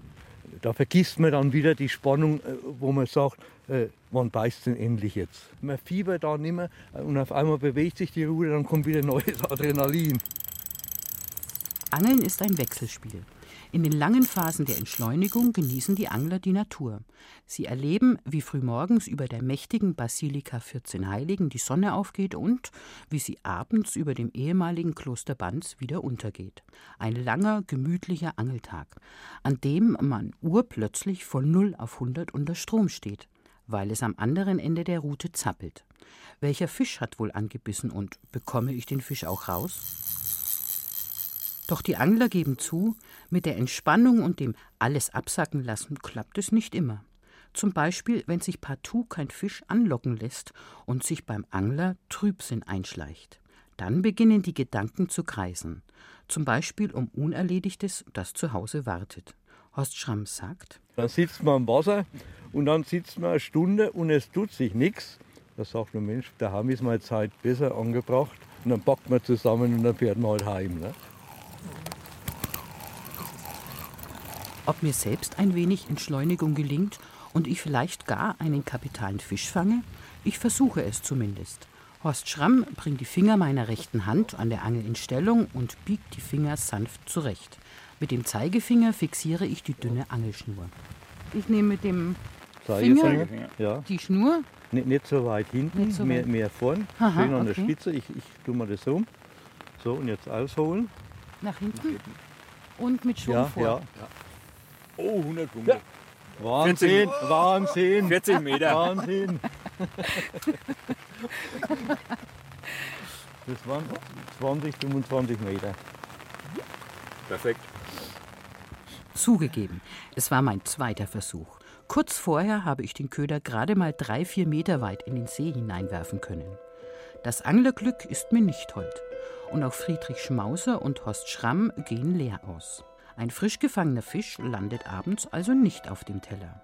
Da vergisst man dann wieder die Spannung, äh, wo man sagt, äh, wann beißt denn endlich jetzt? Man fiebert da nicht mehr und auf einmal bewegt sich die Rute, dann kommt wieder neues Adrenalin. Angeln ist ein Wechselspiel. In den langen Phasen der Entschleunigung genießen die Angler die Natur. Sie erleben, wie frühmorgens über der mächtigen Basilika 14 Heiligen die Sonne aufgeht und wie sie abends über dem ehemaligen Kloster Banz wieder untergeht. Ein langer, gemütlicher Angeltag, an dem man urplötzlich von 0 auf 100 unter Strom steht, weil es am anderen Ende der Route zappelt. Welcher Fisch hat wohl angebissen und bekomme ich den Fisch auch raus? Doch die Angler geben zu, mit der Entspannung und dem alles absacken lassen klappt es nicht immer. Zum Beispiel, wenn sich partout kein Fisch anlocken lässt und sich beim Angler Trübsinn einschleicht. Dann beginnen die Gedanken zu kreisen. Zum Beispiel um Unerledigtes, das zu Hause wartet. Horst Schramm sagt: Dann sitzt man im Wasser und dann sitzt man eine Stunde und es tut sich nichts. Da sagt man, Mensch, daheim ist meine Zeit besser angebracht. Und dann packt man zusammen und dann fährt man halt heim. Ne? Ob mir selbst ein wenig Entschleunigung gelingt und ich vielleicht gar einen kapitalen Fisch fange? Ich versuche es zumindest. Horst Schramm bringt die Finger meiner rechten Hand an der Angel in Stellung und biegt die Finger sanft zurecht. Mit dem Zeigefinger fixiere ich die dünne Angelschnur. Ich nehme mit dem Finger ja. die Schnur. Nicht, nicht so weit hinten, Nicht so mehr, weit. mehr vorn, Aha, schön an der okay. Spitze. Ich, ich tue mir das um. So, und jetzt ausholen. Nach hinten. Und mit Schwung Ja, vor. ja. Oh, 100 Punkte. Wahnsinn, 40 Wahnsinn. 40 Meter. Wahnsinn. Das waren 20, 25 Meter. Perfekt. Zugegeben, es war mein zweiter Versuch. Kurz vorher habe ich den Köder gerade mal drei, vier Meter weit in den See hineinwerfen können. Das Anglerglück ist mir nicht hold. Und auch Friedrich Schmauser und Horst Schramm gehen leer aus. Ein frisch gefangener Fisch landet abends also nicht auf dem Teller.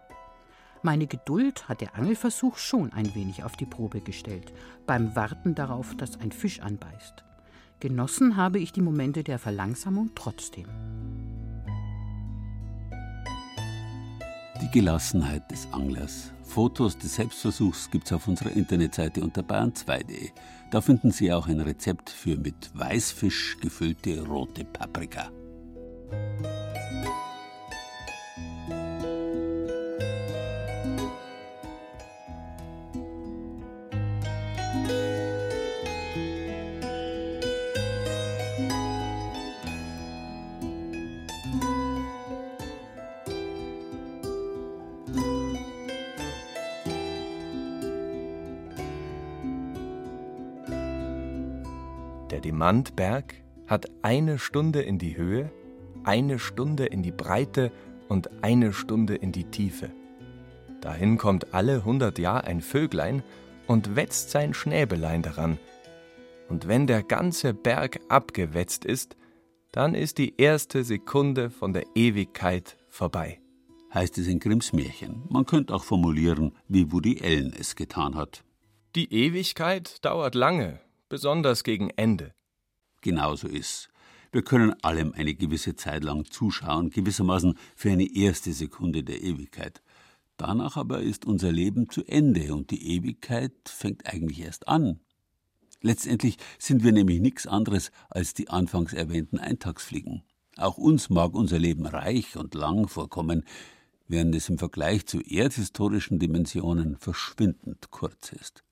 Meine Geduld hat der Angelversuch schon ein wenig auf die Probe gestellt, beim Warten darauf, dass ein Fisch anbeißt. Genossen habe ich die Momente der Verlangsamung trotzdem. Die Gelassenheit des Anglers. Fotos des Selbstversuchs gibt's auf unserer Internetseite unter bayern2.de. Da finden Sie auch ein Rezept für mit Weißfisch gefüllte rote Paprika. Der Demantberg hat eine Stunde in die Höhe, eine Stunde in die Breite und eine Stunde in die Tiefe. Dahin kommt alle hundert Jahr ein Vöglein und wetzt sein Schnäbelein daran. Und wenn der ganze Berg abgewetzt ist, dann ist die erste Sekunde von der Ewigkeit vorbei. Heißt es in Grimms Märchen. Man könnte auch formulieren, wie Woody Allen es getan hat. Die Ewigkeit dauert lange, besonders gegen Ende. Genauso ist. Wir können allem eine gewisse Zeit lang zuschauen, gewissermaßen für eine erste Sekunde der Ewigkeit. Danach aber ist unser Leben zu Ende und die Ewigkeit fängt eigentlich erst an. Letztendlich sind wir nämlich nichts anderes als die anfangs erwähnten Eintagsfliegen. Auch uns mag unser Leben reich und lang vorkommen, während es im Vergleich zu erdhistorischen Dimensionen verschwindend kurz ist.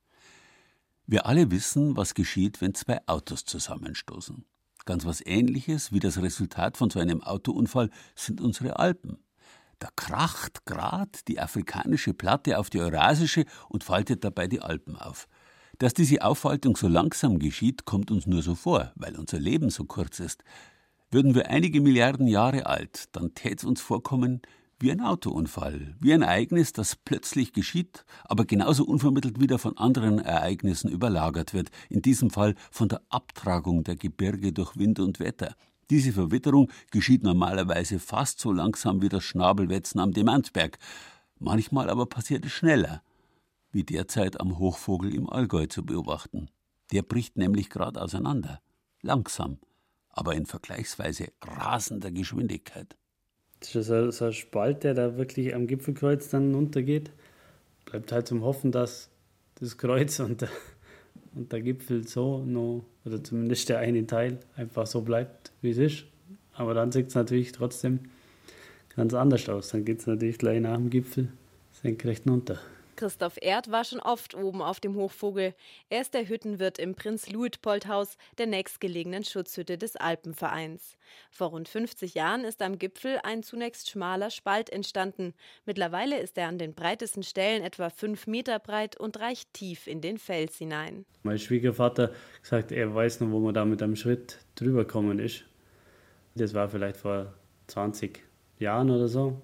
Wir alle wissen, was geschieht, wenn zwei Autos zusammenstoßen. Ganz was Ähnliches wie das Resultat von so einem Autounfall sind unsere Alpen. Da kracht grad die afrikanische Platte auf die eurasische und faltet dabei die Alpen auf. Dass diese Auffaltung so langsam geschieht, kommt uns nur so vor, weil unser Leben so kurz ist. Würden wir einige Milliarden Jahre alt, dann tät's uns vorkommen wie ein Autounfall, wie ein Ereignis, das plötzlich geschieht, aber genauso unvermittelt wieder von anderen Ereignissen überlagert wird, in diesem Fall von der Abtragung der Gebirge durch Wind und Wetter. Diese Verwitterung geschieht normalerweise fast so langsam wie das Schnabelwetzen am Demantberg. Manchmal aber passiert es schneller, wie derzeit am Hochvogel im Allgäu zu beobachten. Der bricht nämlich gerade auseinander. Langsam, aber in vergleichsweise rasender Geschwindigkeit. Das ist so, so ein Spalt, der da wirklich am Gipfelkreuz dann untergeht. Bleibt halt zum Hoffen, dass das Kreuz und der, und der Gipfel so noch, oder zumindest der eine Teil, einfach so bleibt, wie es ist. Aber dann sieht es natürlich trotzdem ganz anders aus. Dann geht es natürlich gleich nach dem Gipfel senkrecht runter. Christoph Erd war schon oft oben auf dem Hochvogel. Er ist der Hüttenwirt im Prinz-Luitpold-Haus, der nächstgelegenen Schutzhütte des Alpenvereins. Vor rund 50 Jahren ist am Gipfel ein zunächst schmaler Spalt entstanden. Mittlerweile ist er an den breitesten Stellen etwa fünf Meter breit und reicht tief in den Fels hinein. Mein Schwiegervater sagt, er weiß noch, wo man da mit einem Schritt drüber gekommen ist. Das war vielleicht vor 20 Jahren oder so.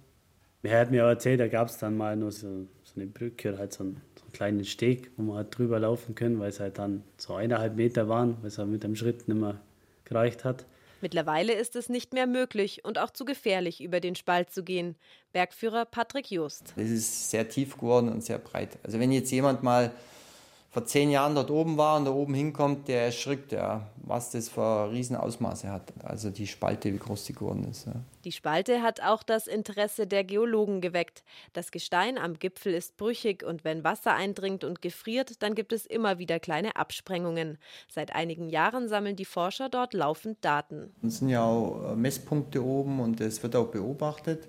Er hat mir auch erzählt, da gab es dann mal nur so eine Brücke oder halt so einen, so einen kleinen Steg, wo man halt drüber laufen können, weil es halt dann so eineinhalb Meter waren, weil es halt mit dem Schritt nicht mehr gereicht hat. Mittlerweile ist es nicht mehr möglich und auch zu gefährlich, über den Spalt zu gehen. Bergführer Patrick Just. Es ist sehr tief geworden und sehr breit. Also wenn jetzt jemand mal vor zehn Jahren dort oben war und da oben hinkommt, der erschrickt, ja, was das für Riesenausmaße hat. Also die Spalte, wie groß die geworden ist. Ja. Die Spalte hat auch das Interesse der Geologen geweckt. Das Gestein am Gipfel ist brüchig und wenn Wasser eindringt und gefriert, dann gibt es immer wieder kleine Absprengungen. Seit einigen Jahren sammeln die Forscher dort laufend Daten. Es sind ja auch Messpunkte oben und es wird auch beobachtet.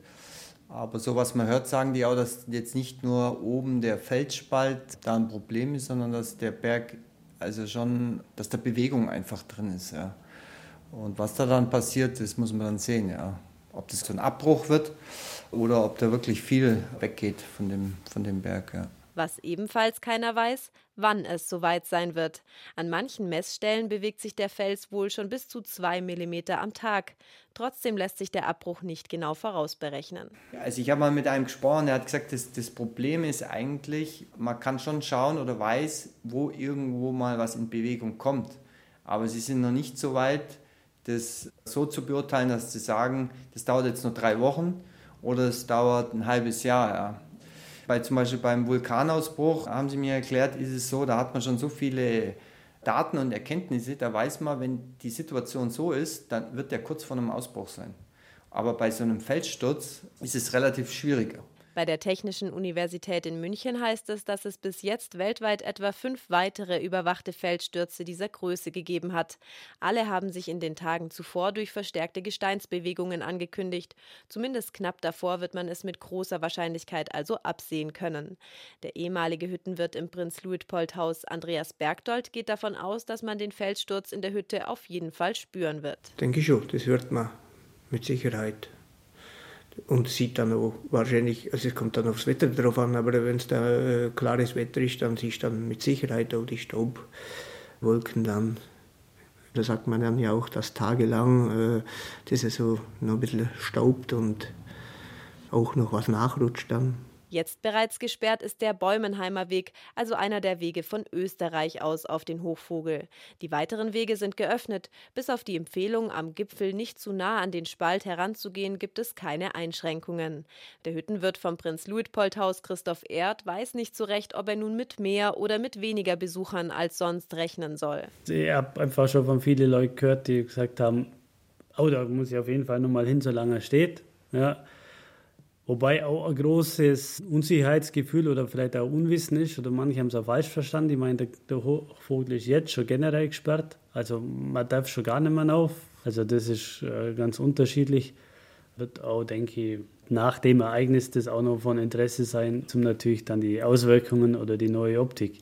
Aber so was man hört, sagen die auch, dass jetzt nicht nur oben der Felsspalt da ein Problem ist, sondern dass der Berg, also schon, dass da Bewegung einfach drin ist. Ja. Und was da dann passiert, das muss man dann sehen. Ja. Ob das so ein Abbruch wird oder ob da wirklich viel weggeht von dem, von dem Berg. Ja. Was ebenfalls keiner weiß, wann es soweit sein wird. An manchen Messstellen bewegt sich der Fels wohl schon bis zu zwei Millimeter am Tag. Trotzdem lässt sich der Abbruch nicht genau vorausberechnen. Also ich habe mal mit einem gesprochen, der hat gesagt, das, das Problem ist eigentlich, man kann schon schauen oder weiß, wo irgendwo mal was in Bewegung kommt. Aber sie sind noch nicht so weit, das so zu beurteilen, dass sie sagen, das dauert jetzt nur drei Wochen oder es dauert ein halbes Jahr. Ja. Bei, zum Beispiel beim Vulkanausbruch haben sie mir erklärt, ist es so, da hat man schon so viele Daten und Erkenntnisse, da weiß man, wenn die Situation so ist, dann wird der kurz vor einem Ausbruch sein. Aber bei so einem Felssturz ist es relativ schwieriger. Bei der Technischen Universität in München heißt es, dass es bis jetzt weltweit etwa fünf weitere überwachte Feldstürze dieser Größe gegeben hat. Alle haben sich in den Tagen zuvor durch verstärkte Gesteinsbewegungen angekündigt. Zumindest knapp davor wird man es mit großer Wahrscheinlichkeit also absehen können. Der ehemalige Hüttenwirt im Prinz-Luitpold-Haus Andreas Bergdold geht davon aus, dass man den Feldsturz in der Hütte auf jeden Fall spüren wird. Denke ich schon, das hört man mit Sicherheit und sieht dann auch wahrscheinlich, also es kommt dann aufs Wetter drauf an, aber wenn es da äh, klares Wetter ist, dann siehst du dann mit Sicherheit auch die Staubwolken dann. Da sagt man dann ja auch, dass tagelang äh, das so noch ein bisschen staubt und auch noch was nachrutscht dann. Jetzt bereits gesperrt ist der Bäumenheimer Weg, also einer der Wege von Österreich aus auf den Hochvogel. Die weiteren Wege sind geöffnet. Bis auf die Empfehlung, am Gipfel nicht zu nah an den Spalt heranzugehen, gibt es keine Einschränkungen. Der Hüttenwirt vom Prinz Luitpoldhaus Christoph Erd weiß nicht so recht, ob er nun mit mehr oder mit weniger Besuchern als sonst rechnen soll. Ich habe einfach schon von vielen Leuten gehört, die gesagt haben, oh, da muss ich auf jeden Fall nochmal hin, solange er steht. Ja. Wobei auch ein großes Unsicherheitsgefühl oder vielleicht auch Unwissen ist, oder manche haben es auch falsch verstanden. Ich meine, der, der Hochvogel ist jetzt schon generell gesperrt, also man darf schon gar nicht mehr auf. Also das ist äh, ganz unterschiedlich. Wird auch, denke ich, nach dem Ereignis das auch noch von Interesse sein, um natürlich dann die Auswirkungen oder die neue Optik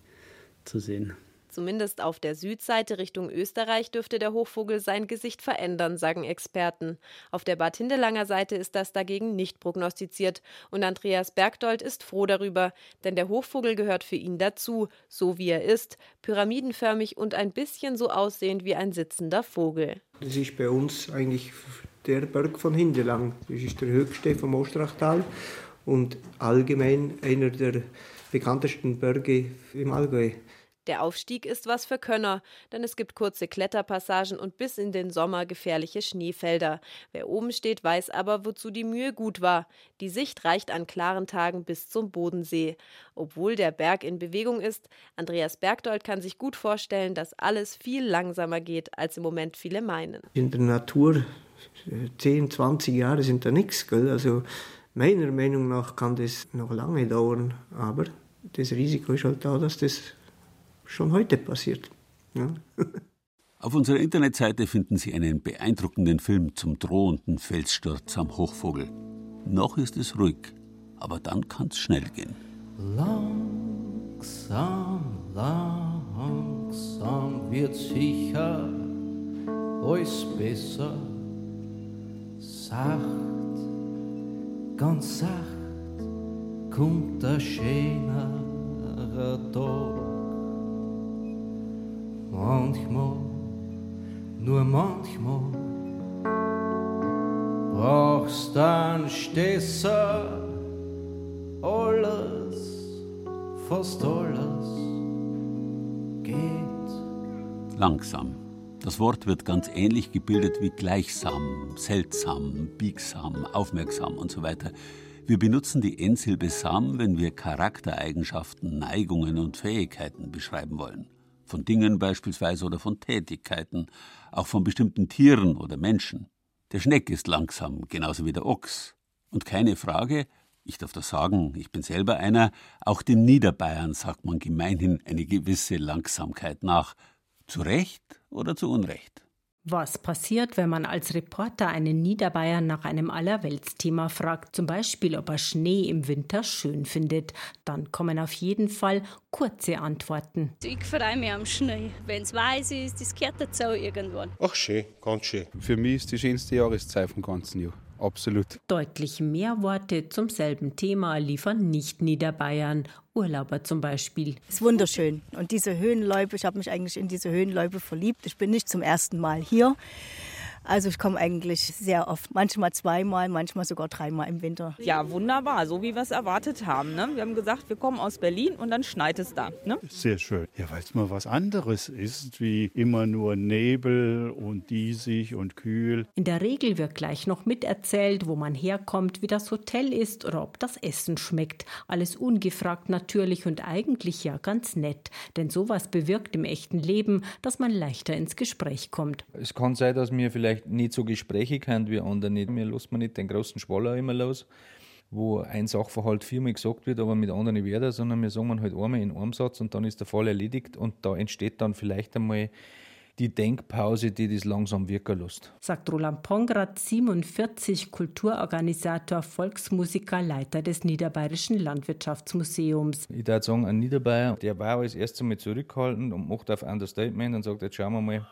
zu sehen. Zumindest auf der Südseite Richtung Österreich dürfte der Hochvogel sein Gesicht verändern, sagen Experten. Auf der Bad Hindelanger Seite ist das dagegen nicht prognostiziert. Und Andreas Bergdold ist froh darüber, denn der Hochvogel gehört für ihn dazu, so wie er ist, pyramidenförmig und ein bisschen so aussehend wie ein sitzender Vogel. Das ist bei uns eigentlich der Berg von Hindelang. Das ist der höchste vom Ostrachtal und allgemein einer der bekanntesten Berge im Allgäu. Der Aufstieg ist was für Könner, denn es gibt kurze Kletterpassagen und bis in den Sommer gefährliche Schneefelder. Wer oben steht, weiß aber, wozu die Mühe gut war. Die Sicht reicht an klaren Tagen bis zum Bodensee. Obwohl der Berg in Bewegung ist, Andreas Bergdold kann sich gut vorstellen, dass alles viel langsamer geht, als im Moment viele meinen. In der Natur 10, 20 Jahre sind da nichts. Also meiner Meinung nach kann das noch lange dauern, aber das Risiko ist halt da, dass das schon heute passiert. Ja. Auf unserer Internetseite finden Sie einen beeindruckenden Film zum drohenden Felssturz am Hochvogel. Noch ist es ruhig, aber dann kann es schnell gehen. Langsam, langsam wird sicher alles besser. Sacht, ganz sacht kommt der schönere Tag. Manchmal, nur manchmal, brauchst dann Stesser, alles, fast alles geht. Langsam. Das Wort wird ganz ähnlich gebildet wie gleichsam, seltsam, biegsam, aufmerksam und so weiter. Wir benutzen die Endsilbe Sam, wenn wir Charaktereigenschaften, Neigungen und Fähigkeiten beschreiben wollen. Von Dingen beispielsweise oder von Tätigkeiten, auch von bestimmten Tieren oder Menschen. Der Schneck ist langsam, genauso wie der Ochs. Und keine Frage, ich darf das sagen, ich bin selber einer, auch den Niederbayern sagt man gemeinhin eine gewisse Langsamkeit nach. Zu Recht oder zu Unrecht? Was passiert, wenn man als Reporter einen Niederbayern nach einem Allerweltsthema fragt, zum Beispiel, ob er Schnee im Winter schön findet? Dann kommen auf jeden Fall kurze Antworten. Ich freue mich am Schnee. Wenn es weiß ist, das gehört dazu irgendwann. Ach, schön, ganz schön. Für mich ist die schönste Jahreszeit vom ganzen Jahr. Absolut. Deutlich mehr Worte zum selben Thema liefern nicht Niederbayern. Urlauber zum Beispiel. Es ist wunderschön. Und diese Höhenläufe, ich habe mich eigentlich in diese Höhenläufe verliebt. Ich bin nicht zum ersten Mal hier. Also ich komme eigentlich sehr oft, manchmal zweimal, manchmal sogar dreimal im Winter. Ja, wunderbar, so wie wir es erwartet haben. Ne? Wir haben gesagt, wir kommen aus Berlin und dann schneit es da. Ne? Sehr schön. Ja, weil es mal was anderes ist, wie immer nur Nebel und diesig und kühl. In der Regel wird gleich noch miterzählt, wo man herkommt, wie das Hotel ist oder ob das Essen schmeckt. Alles ungefragt natürlich und eigentlich ja ganz nett. Denn sowas bewirkt im echten Leben, dass man leichter ins Gespräch kommt. Es kann sein, dass mir vielleicht vielleicht nicht so gesprächig haben wie andere nicht. Mir lässt man nicht den großen Schwaller immer los, wo ein Sachverhalt viermal gesagt wird, aber mit anderen nicht weiter, sondern wir sagen halt einmal in einem Satz und dann ist der Fall erledigt und da entsteht dann vielleicht einmal die Denkpause, die das langsam wirken lässt. Sagt Roland Pongrat, 47, Kulturorganisator, Volksmusiker, Leiter des Niederbayerischen Landwirtschaftsmuseums. Ich würde sagen, ein Niederbayer, der war als erstes einmal zurückhaltend und macht auf Understatement und sagt, jetzt schauen wir mal,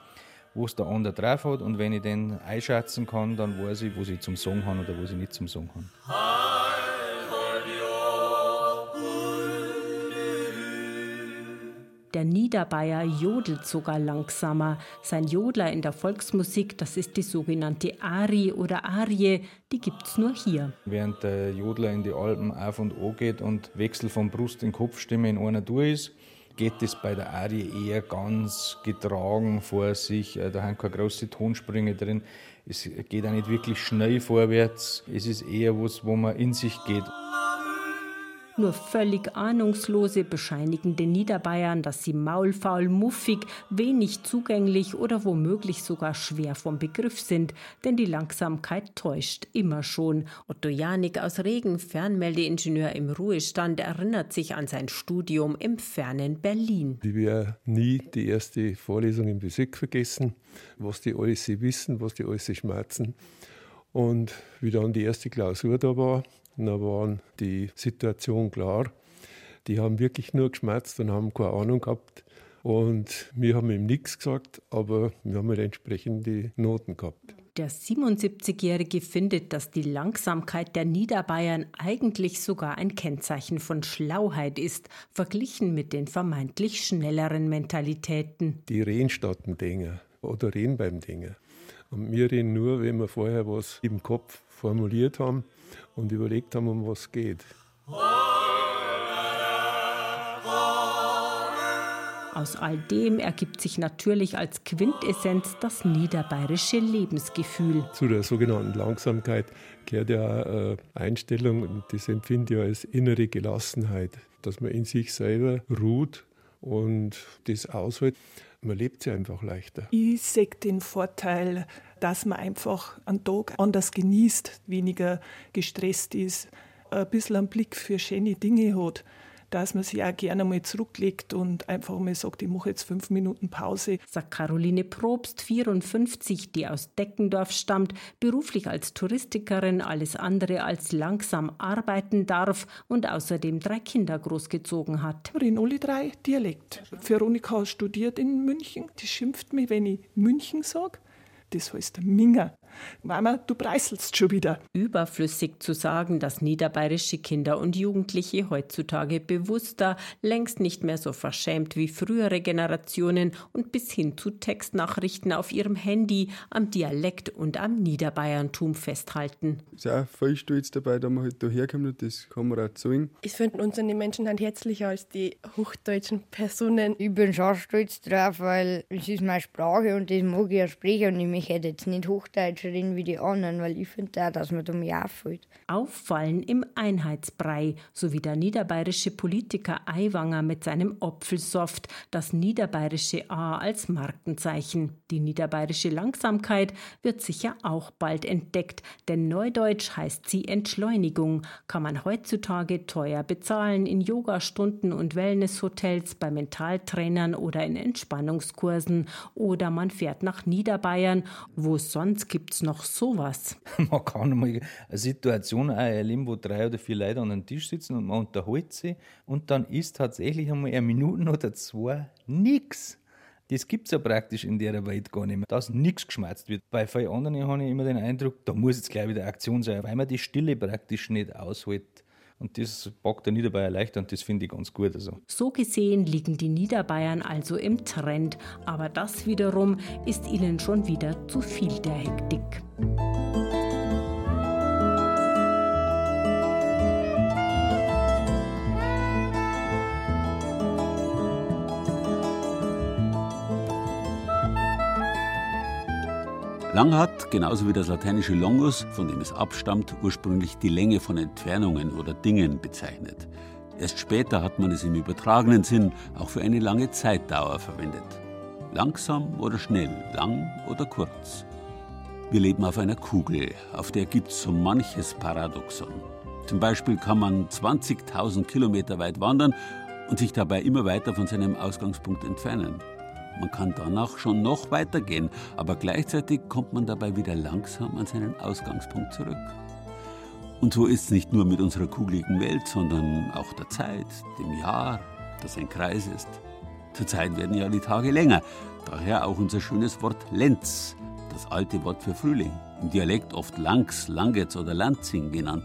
wo es der andere drauf hat und wenn ich den einschätzen kann, dann weiß ich, wo sie zum Song haben oder wo sie nicht zum Song haben. Der Niederbayer jodelt sogar langsamer. Sein Jodler in der Volksmusik, das ist die sogenannte Ari oder Arie, die gibt's nur hier. Während der Jodler in die Alpen auf und an geht und Wechsel von Brust in Kopfstimme in einer Tour ist, geht es bei der Arie eher ganz getragen vor sich. Äh, da haben keine großen Tonsprünge drin. Es geht auch nicht wirklich schnell vorwärts. Es ist eher was, wo man in sich geht. Nur völlig Ahnungslose bescheinigen den Niederbayern, dass sie maulfaul, muffig, wenig zugänglich oder womöglich sogar schwer vom Begriff sind, denn die Langsamkeit täuscht immer schon. Otto Janik aus Regen, Fernmeldeingenieur im Ruhestand, erinnert sich an sein Studium im fernen Berlin. Ich werde nie die erste Vorlesung in Physik vergessen, was die alles wissen, was die alles schmerzen. Und wie dann die erste Klausur da war, da waren die Situation klar. Die haben wirklich nur geschmerzt und haben keine Ahnung gehabt. Und wir haben ihm nichts gesagt, aber wir haben halt entsprechend die Noten gehabt. Der 77-Jährige findet, dass die Langsamkeit der Niederbayern eigentlich sogar ein Kennzeichen von Schlauheit ist, verglichen mit den vermeintlich schnelleren Mentalitäten. Die reden statt dem Dinger oder reden beim Dinger. Und wir reden nur, wenn wir vorher was im Kopf formuliert haben und überlegt haben, um was es geht. Aus all dem ergibt sich natürlich als Quintessenz das niederbayerische Lebensgefühl. Zu der sogenannten Langsamkeit gehört ja eine Einstellung, und das empfinde ich als innere Gelassenheit, dass man in sich selber ruht und das aushält. Man lebt sich einfach leichter. Ich sehe den Vorteil, dass man einfach einen Tag anders genießt, weniger gestresst ist, ein bisschen einen Blick für schöne Dinge hat dass man sich auch gerne mal zurücklegt und einfach mal sagt, ich mache jetzt fünf Minuten Pause. Sagt Caroline Probst, 54, die aus Deckendorf stammt, beruflich als Touristikerin alles andere als langsam arbeiten darf und außerdem drei Kinder großgezogen hat. In alle drei Dialekt. Veronika studiert in München, die schimpft mich, wenn ich München sage das heißt Minger. Mama, du preiselst schon wieder. Überflüssig zu sagen, dass niederbayerische Kinder und Jugendliche heutzutage bewusster, längst nicht mehr so verschämt wie frühere Generationen und bis hin zu Textnachrichten auf ihrem Handy am Dialekt und am Niederbayerntum festhalten. Ich bin auch voll stolz dabei, dass wir halt hierher kommen und das kann man auch zeigen. Ich finde unsere Menschen dann herzlicher als die hochdeutschen Personen. Ich bin schon stolz drauf, weil es ist meine Sprache und das mag ich ja sprechen und ich möchte jetzt nicht Hochdeutsch schreien wie die anderen, weil ich finde da, dass man mehr auffällt. Auffallen im Einheitsbrei, so wie der niederbayerische Politiker Aiwanger mit seinem Opfelsoft, das niederbayerische A als Markenzeichen. Die niederbayerische Langsamkeit wird sicher auch bald entdeckt, denn Neudeutsch heißt sie Entschleunigung, kann man heutzutage teuer bezahlen in Yogastunden und Wellnesshotels, bei Mentaltrainern oder in Entspannungskursen oder man fährt nach Niederbayern. Wo sonst gibt es noch sowas? man kann mal eine Situation erleben, wo drei oder vier Leute an einem Tisch sitzen und man unterhält sich und dann ist tatsächlich einmal eine Minute oder zwei nichts. Das gibt es ja praktisch in der Welt gar nicht mehr, dass nichts geschmerzt wird. Bei vielen anderen habe ich immer den Eindruck, da muss jetzt gleich wieder Aktion sein, weil man die Stille praktisch nicht aushält. Und das packt der Niederbayer leichter und das finde ich ganz gut. Also. So gesehen liegen die Niederbayern also im Trend, aber das wiederum ist ihnen schon wieder zu viel der Hektik. Lang hat, genauso wie das lateinische longus, von dem es abstammt, ursprünglich die Länge von Entfernungen oder Dingen bezeichnet. Erst später hat man es im übertragenen Sinn auch für eine lange Zeitdauer verwendet. Langsam oder schnell, lang oder kurz. Wir leben auf einer Kugel, auf der gibt es so manches Paradoxon. Zum Beispiel kann man 20.000 Kilometer weit wandern und sich dabei immer weiter von seinem Ausgangspunkt entfernen. Man kann danach schon noch weitergehen, aber gleichzeitig kommt man dabei wieder langsam an seinen Ausgangspunkt zurück. Und so ist es nicht nur mit unserer kugeligen Welt, sondern auch der Zeit, dem Jahr, das ein Kreis ist. Zurzeit werden ja die Tage länger, daher auch unser schönes Wort Lenz, das alte Wort für Frühling, im Dialekt oft Langs, Langetz oder Lanzing genannt.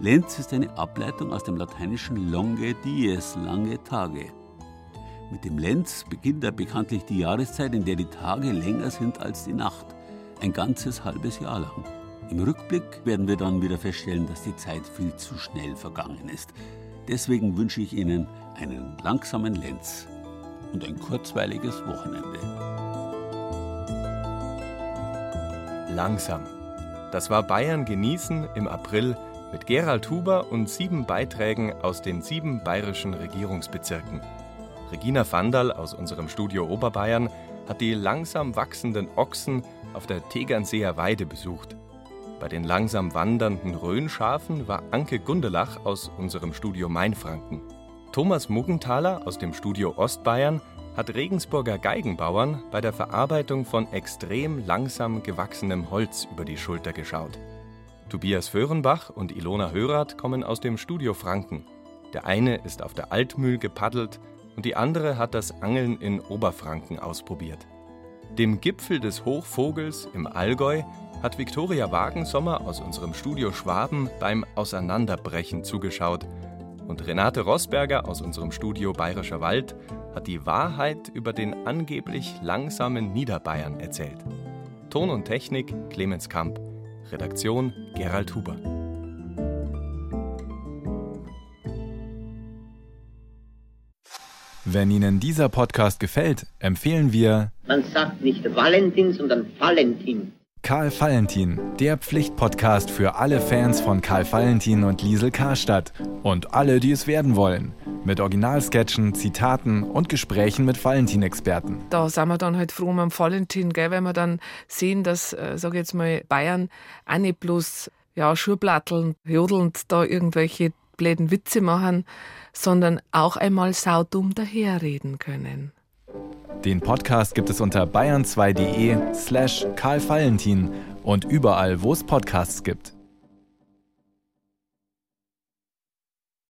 Lenz ist eine Ableitung aus dem lateinischen longe dies, lange Tage. Mit dem Lenz beginnt er bekanntlich die Jahreszeit, in der die Tage länger sind als die Nacht. Ein ganzes halbes Jahr lang. Im Rückblick werden wir dann wieder feststellen, dass die Zeit viel zu schnell vergangen ist. Deswegen wünsche ich Ihnen einen langsamen Lenz und ein kurzweiliges Wochenende. Langsam. Das war Bayern genießen im April mit Gerald Huber und sieben Beiträgen aus den sieben bayerischen Regierungsbezirken. Regina Vandal aus unserem Studio Oberbayern hat die langsam wachsenden Ochsen auf der Tegernseer Weide besucht. Bei den langsam wandernden Rhönschafen war Anke Gundelach aus unserem Studio Mainfranken. Thomas Muggenthaler aus dem Studio Ostbayern hat Regensburger Geigenbauern bei der Verarbeitung von extrem langsam gewachsenem Holz über die Schulter geschaut. Tobias Föhrenbach und Ilona Hörath kommen aus dem Studio Franken. Der eine ist auf der Altmühl gepaddelt, und die andere hat das Angeln in Oberfranken ausprobiert. Dem Gipfel des Hochvogels im Allgäu hat Viktoria Wagensommer aus unserem Studio Schwaben beim Auseinanderbrechen zugeschaut. Und Renate Rosberger aus unserem Studio Bayerischer Wald hat die Wahrheit über den angeblich langsamen Niederbayern erzählt. Ton und Technik Clemens Kamp. Redaktion Gerald Huber. Wenn Ihnen dieser Podcast gefällt, empfehlen wir Man sagt nicht Valentin, sondern Valentin. Karl Valentin, der Pflichtpodcast für alle Fans von Karl Valentin und Liesel Karstadt und alle, die es werden wollen. Mit Originalsketchen, Zitaten und Gesprächen mit Valentin-Experten. Da sind wir dann halt froh um Valentin, gell, weil wir dann sehen, dass, äh, sag ich jetzt mal, Bayern auch nicht bloß ja, Schurplatteln, jodelnd da irgendwelche bläden Witze machen, sondern auch einmal saudumm daherreden können. Den Podcast gibt es unter bayern2.de slash Karl Valentin und überall, wo es Podcasts gibt.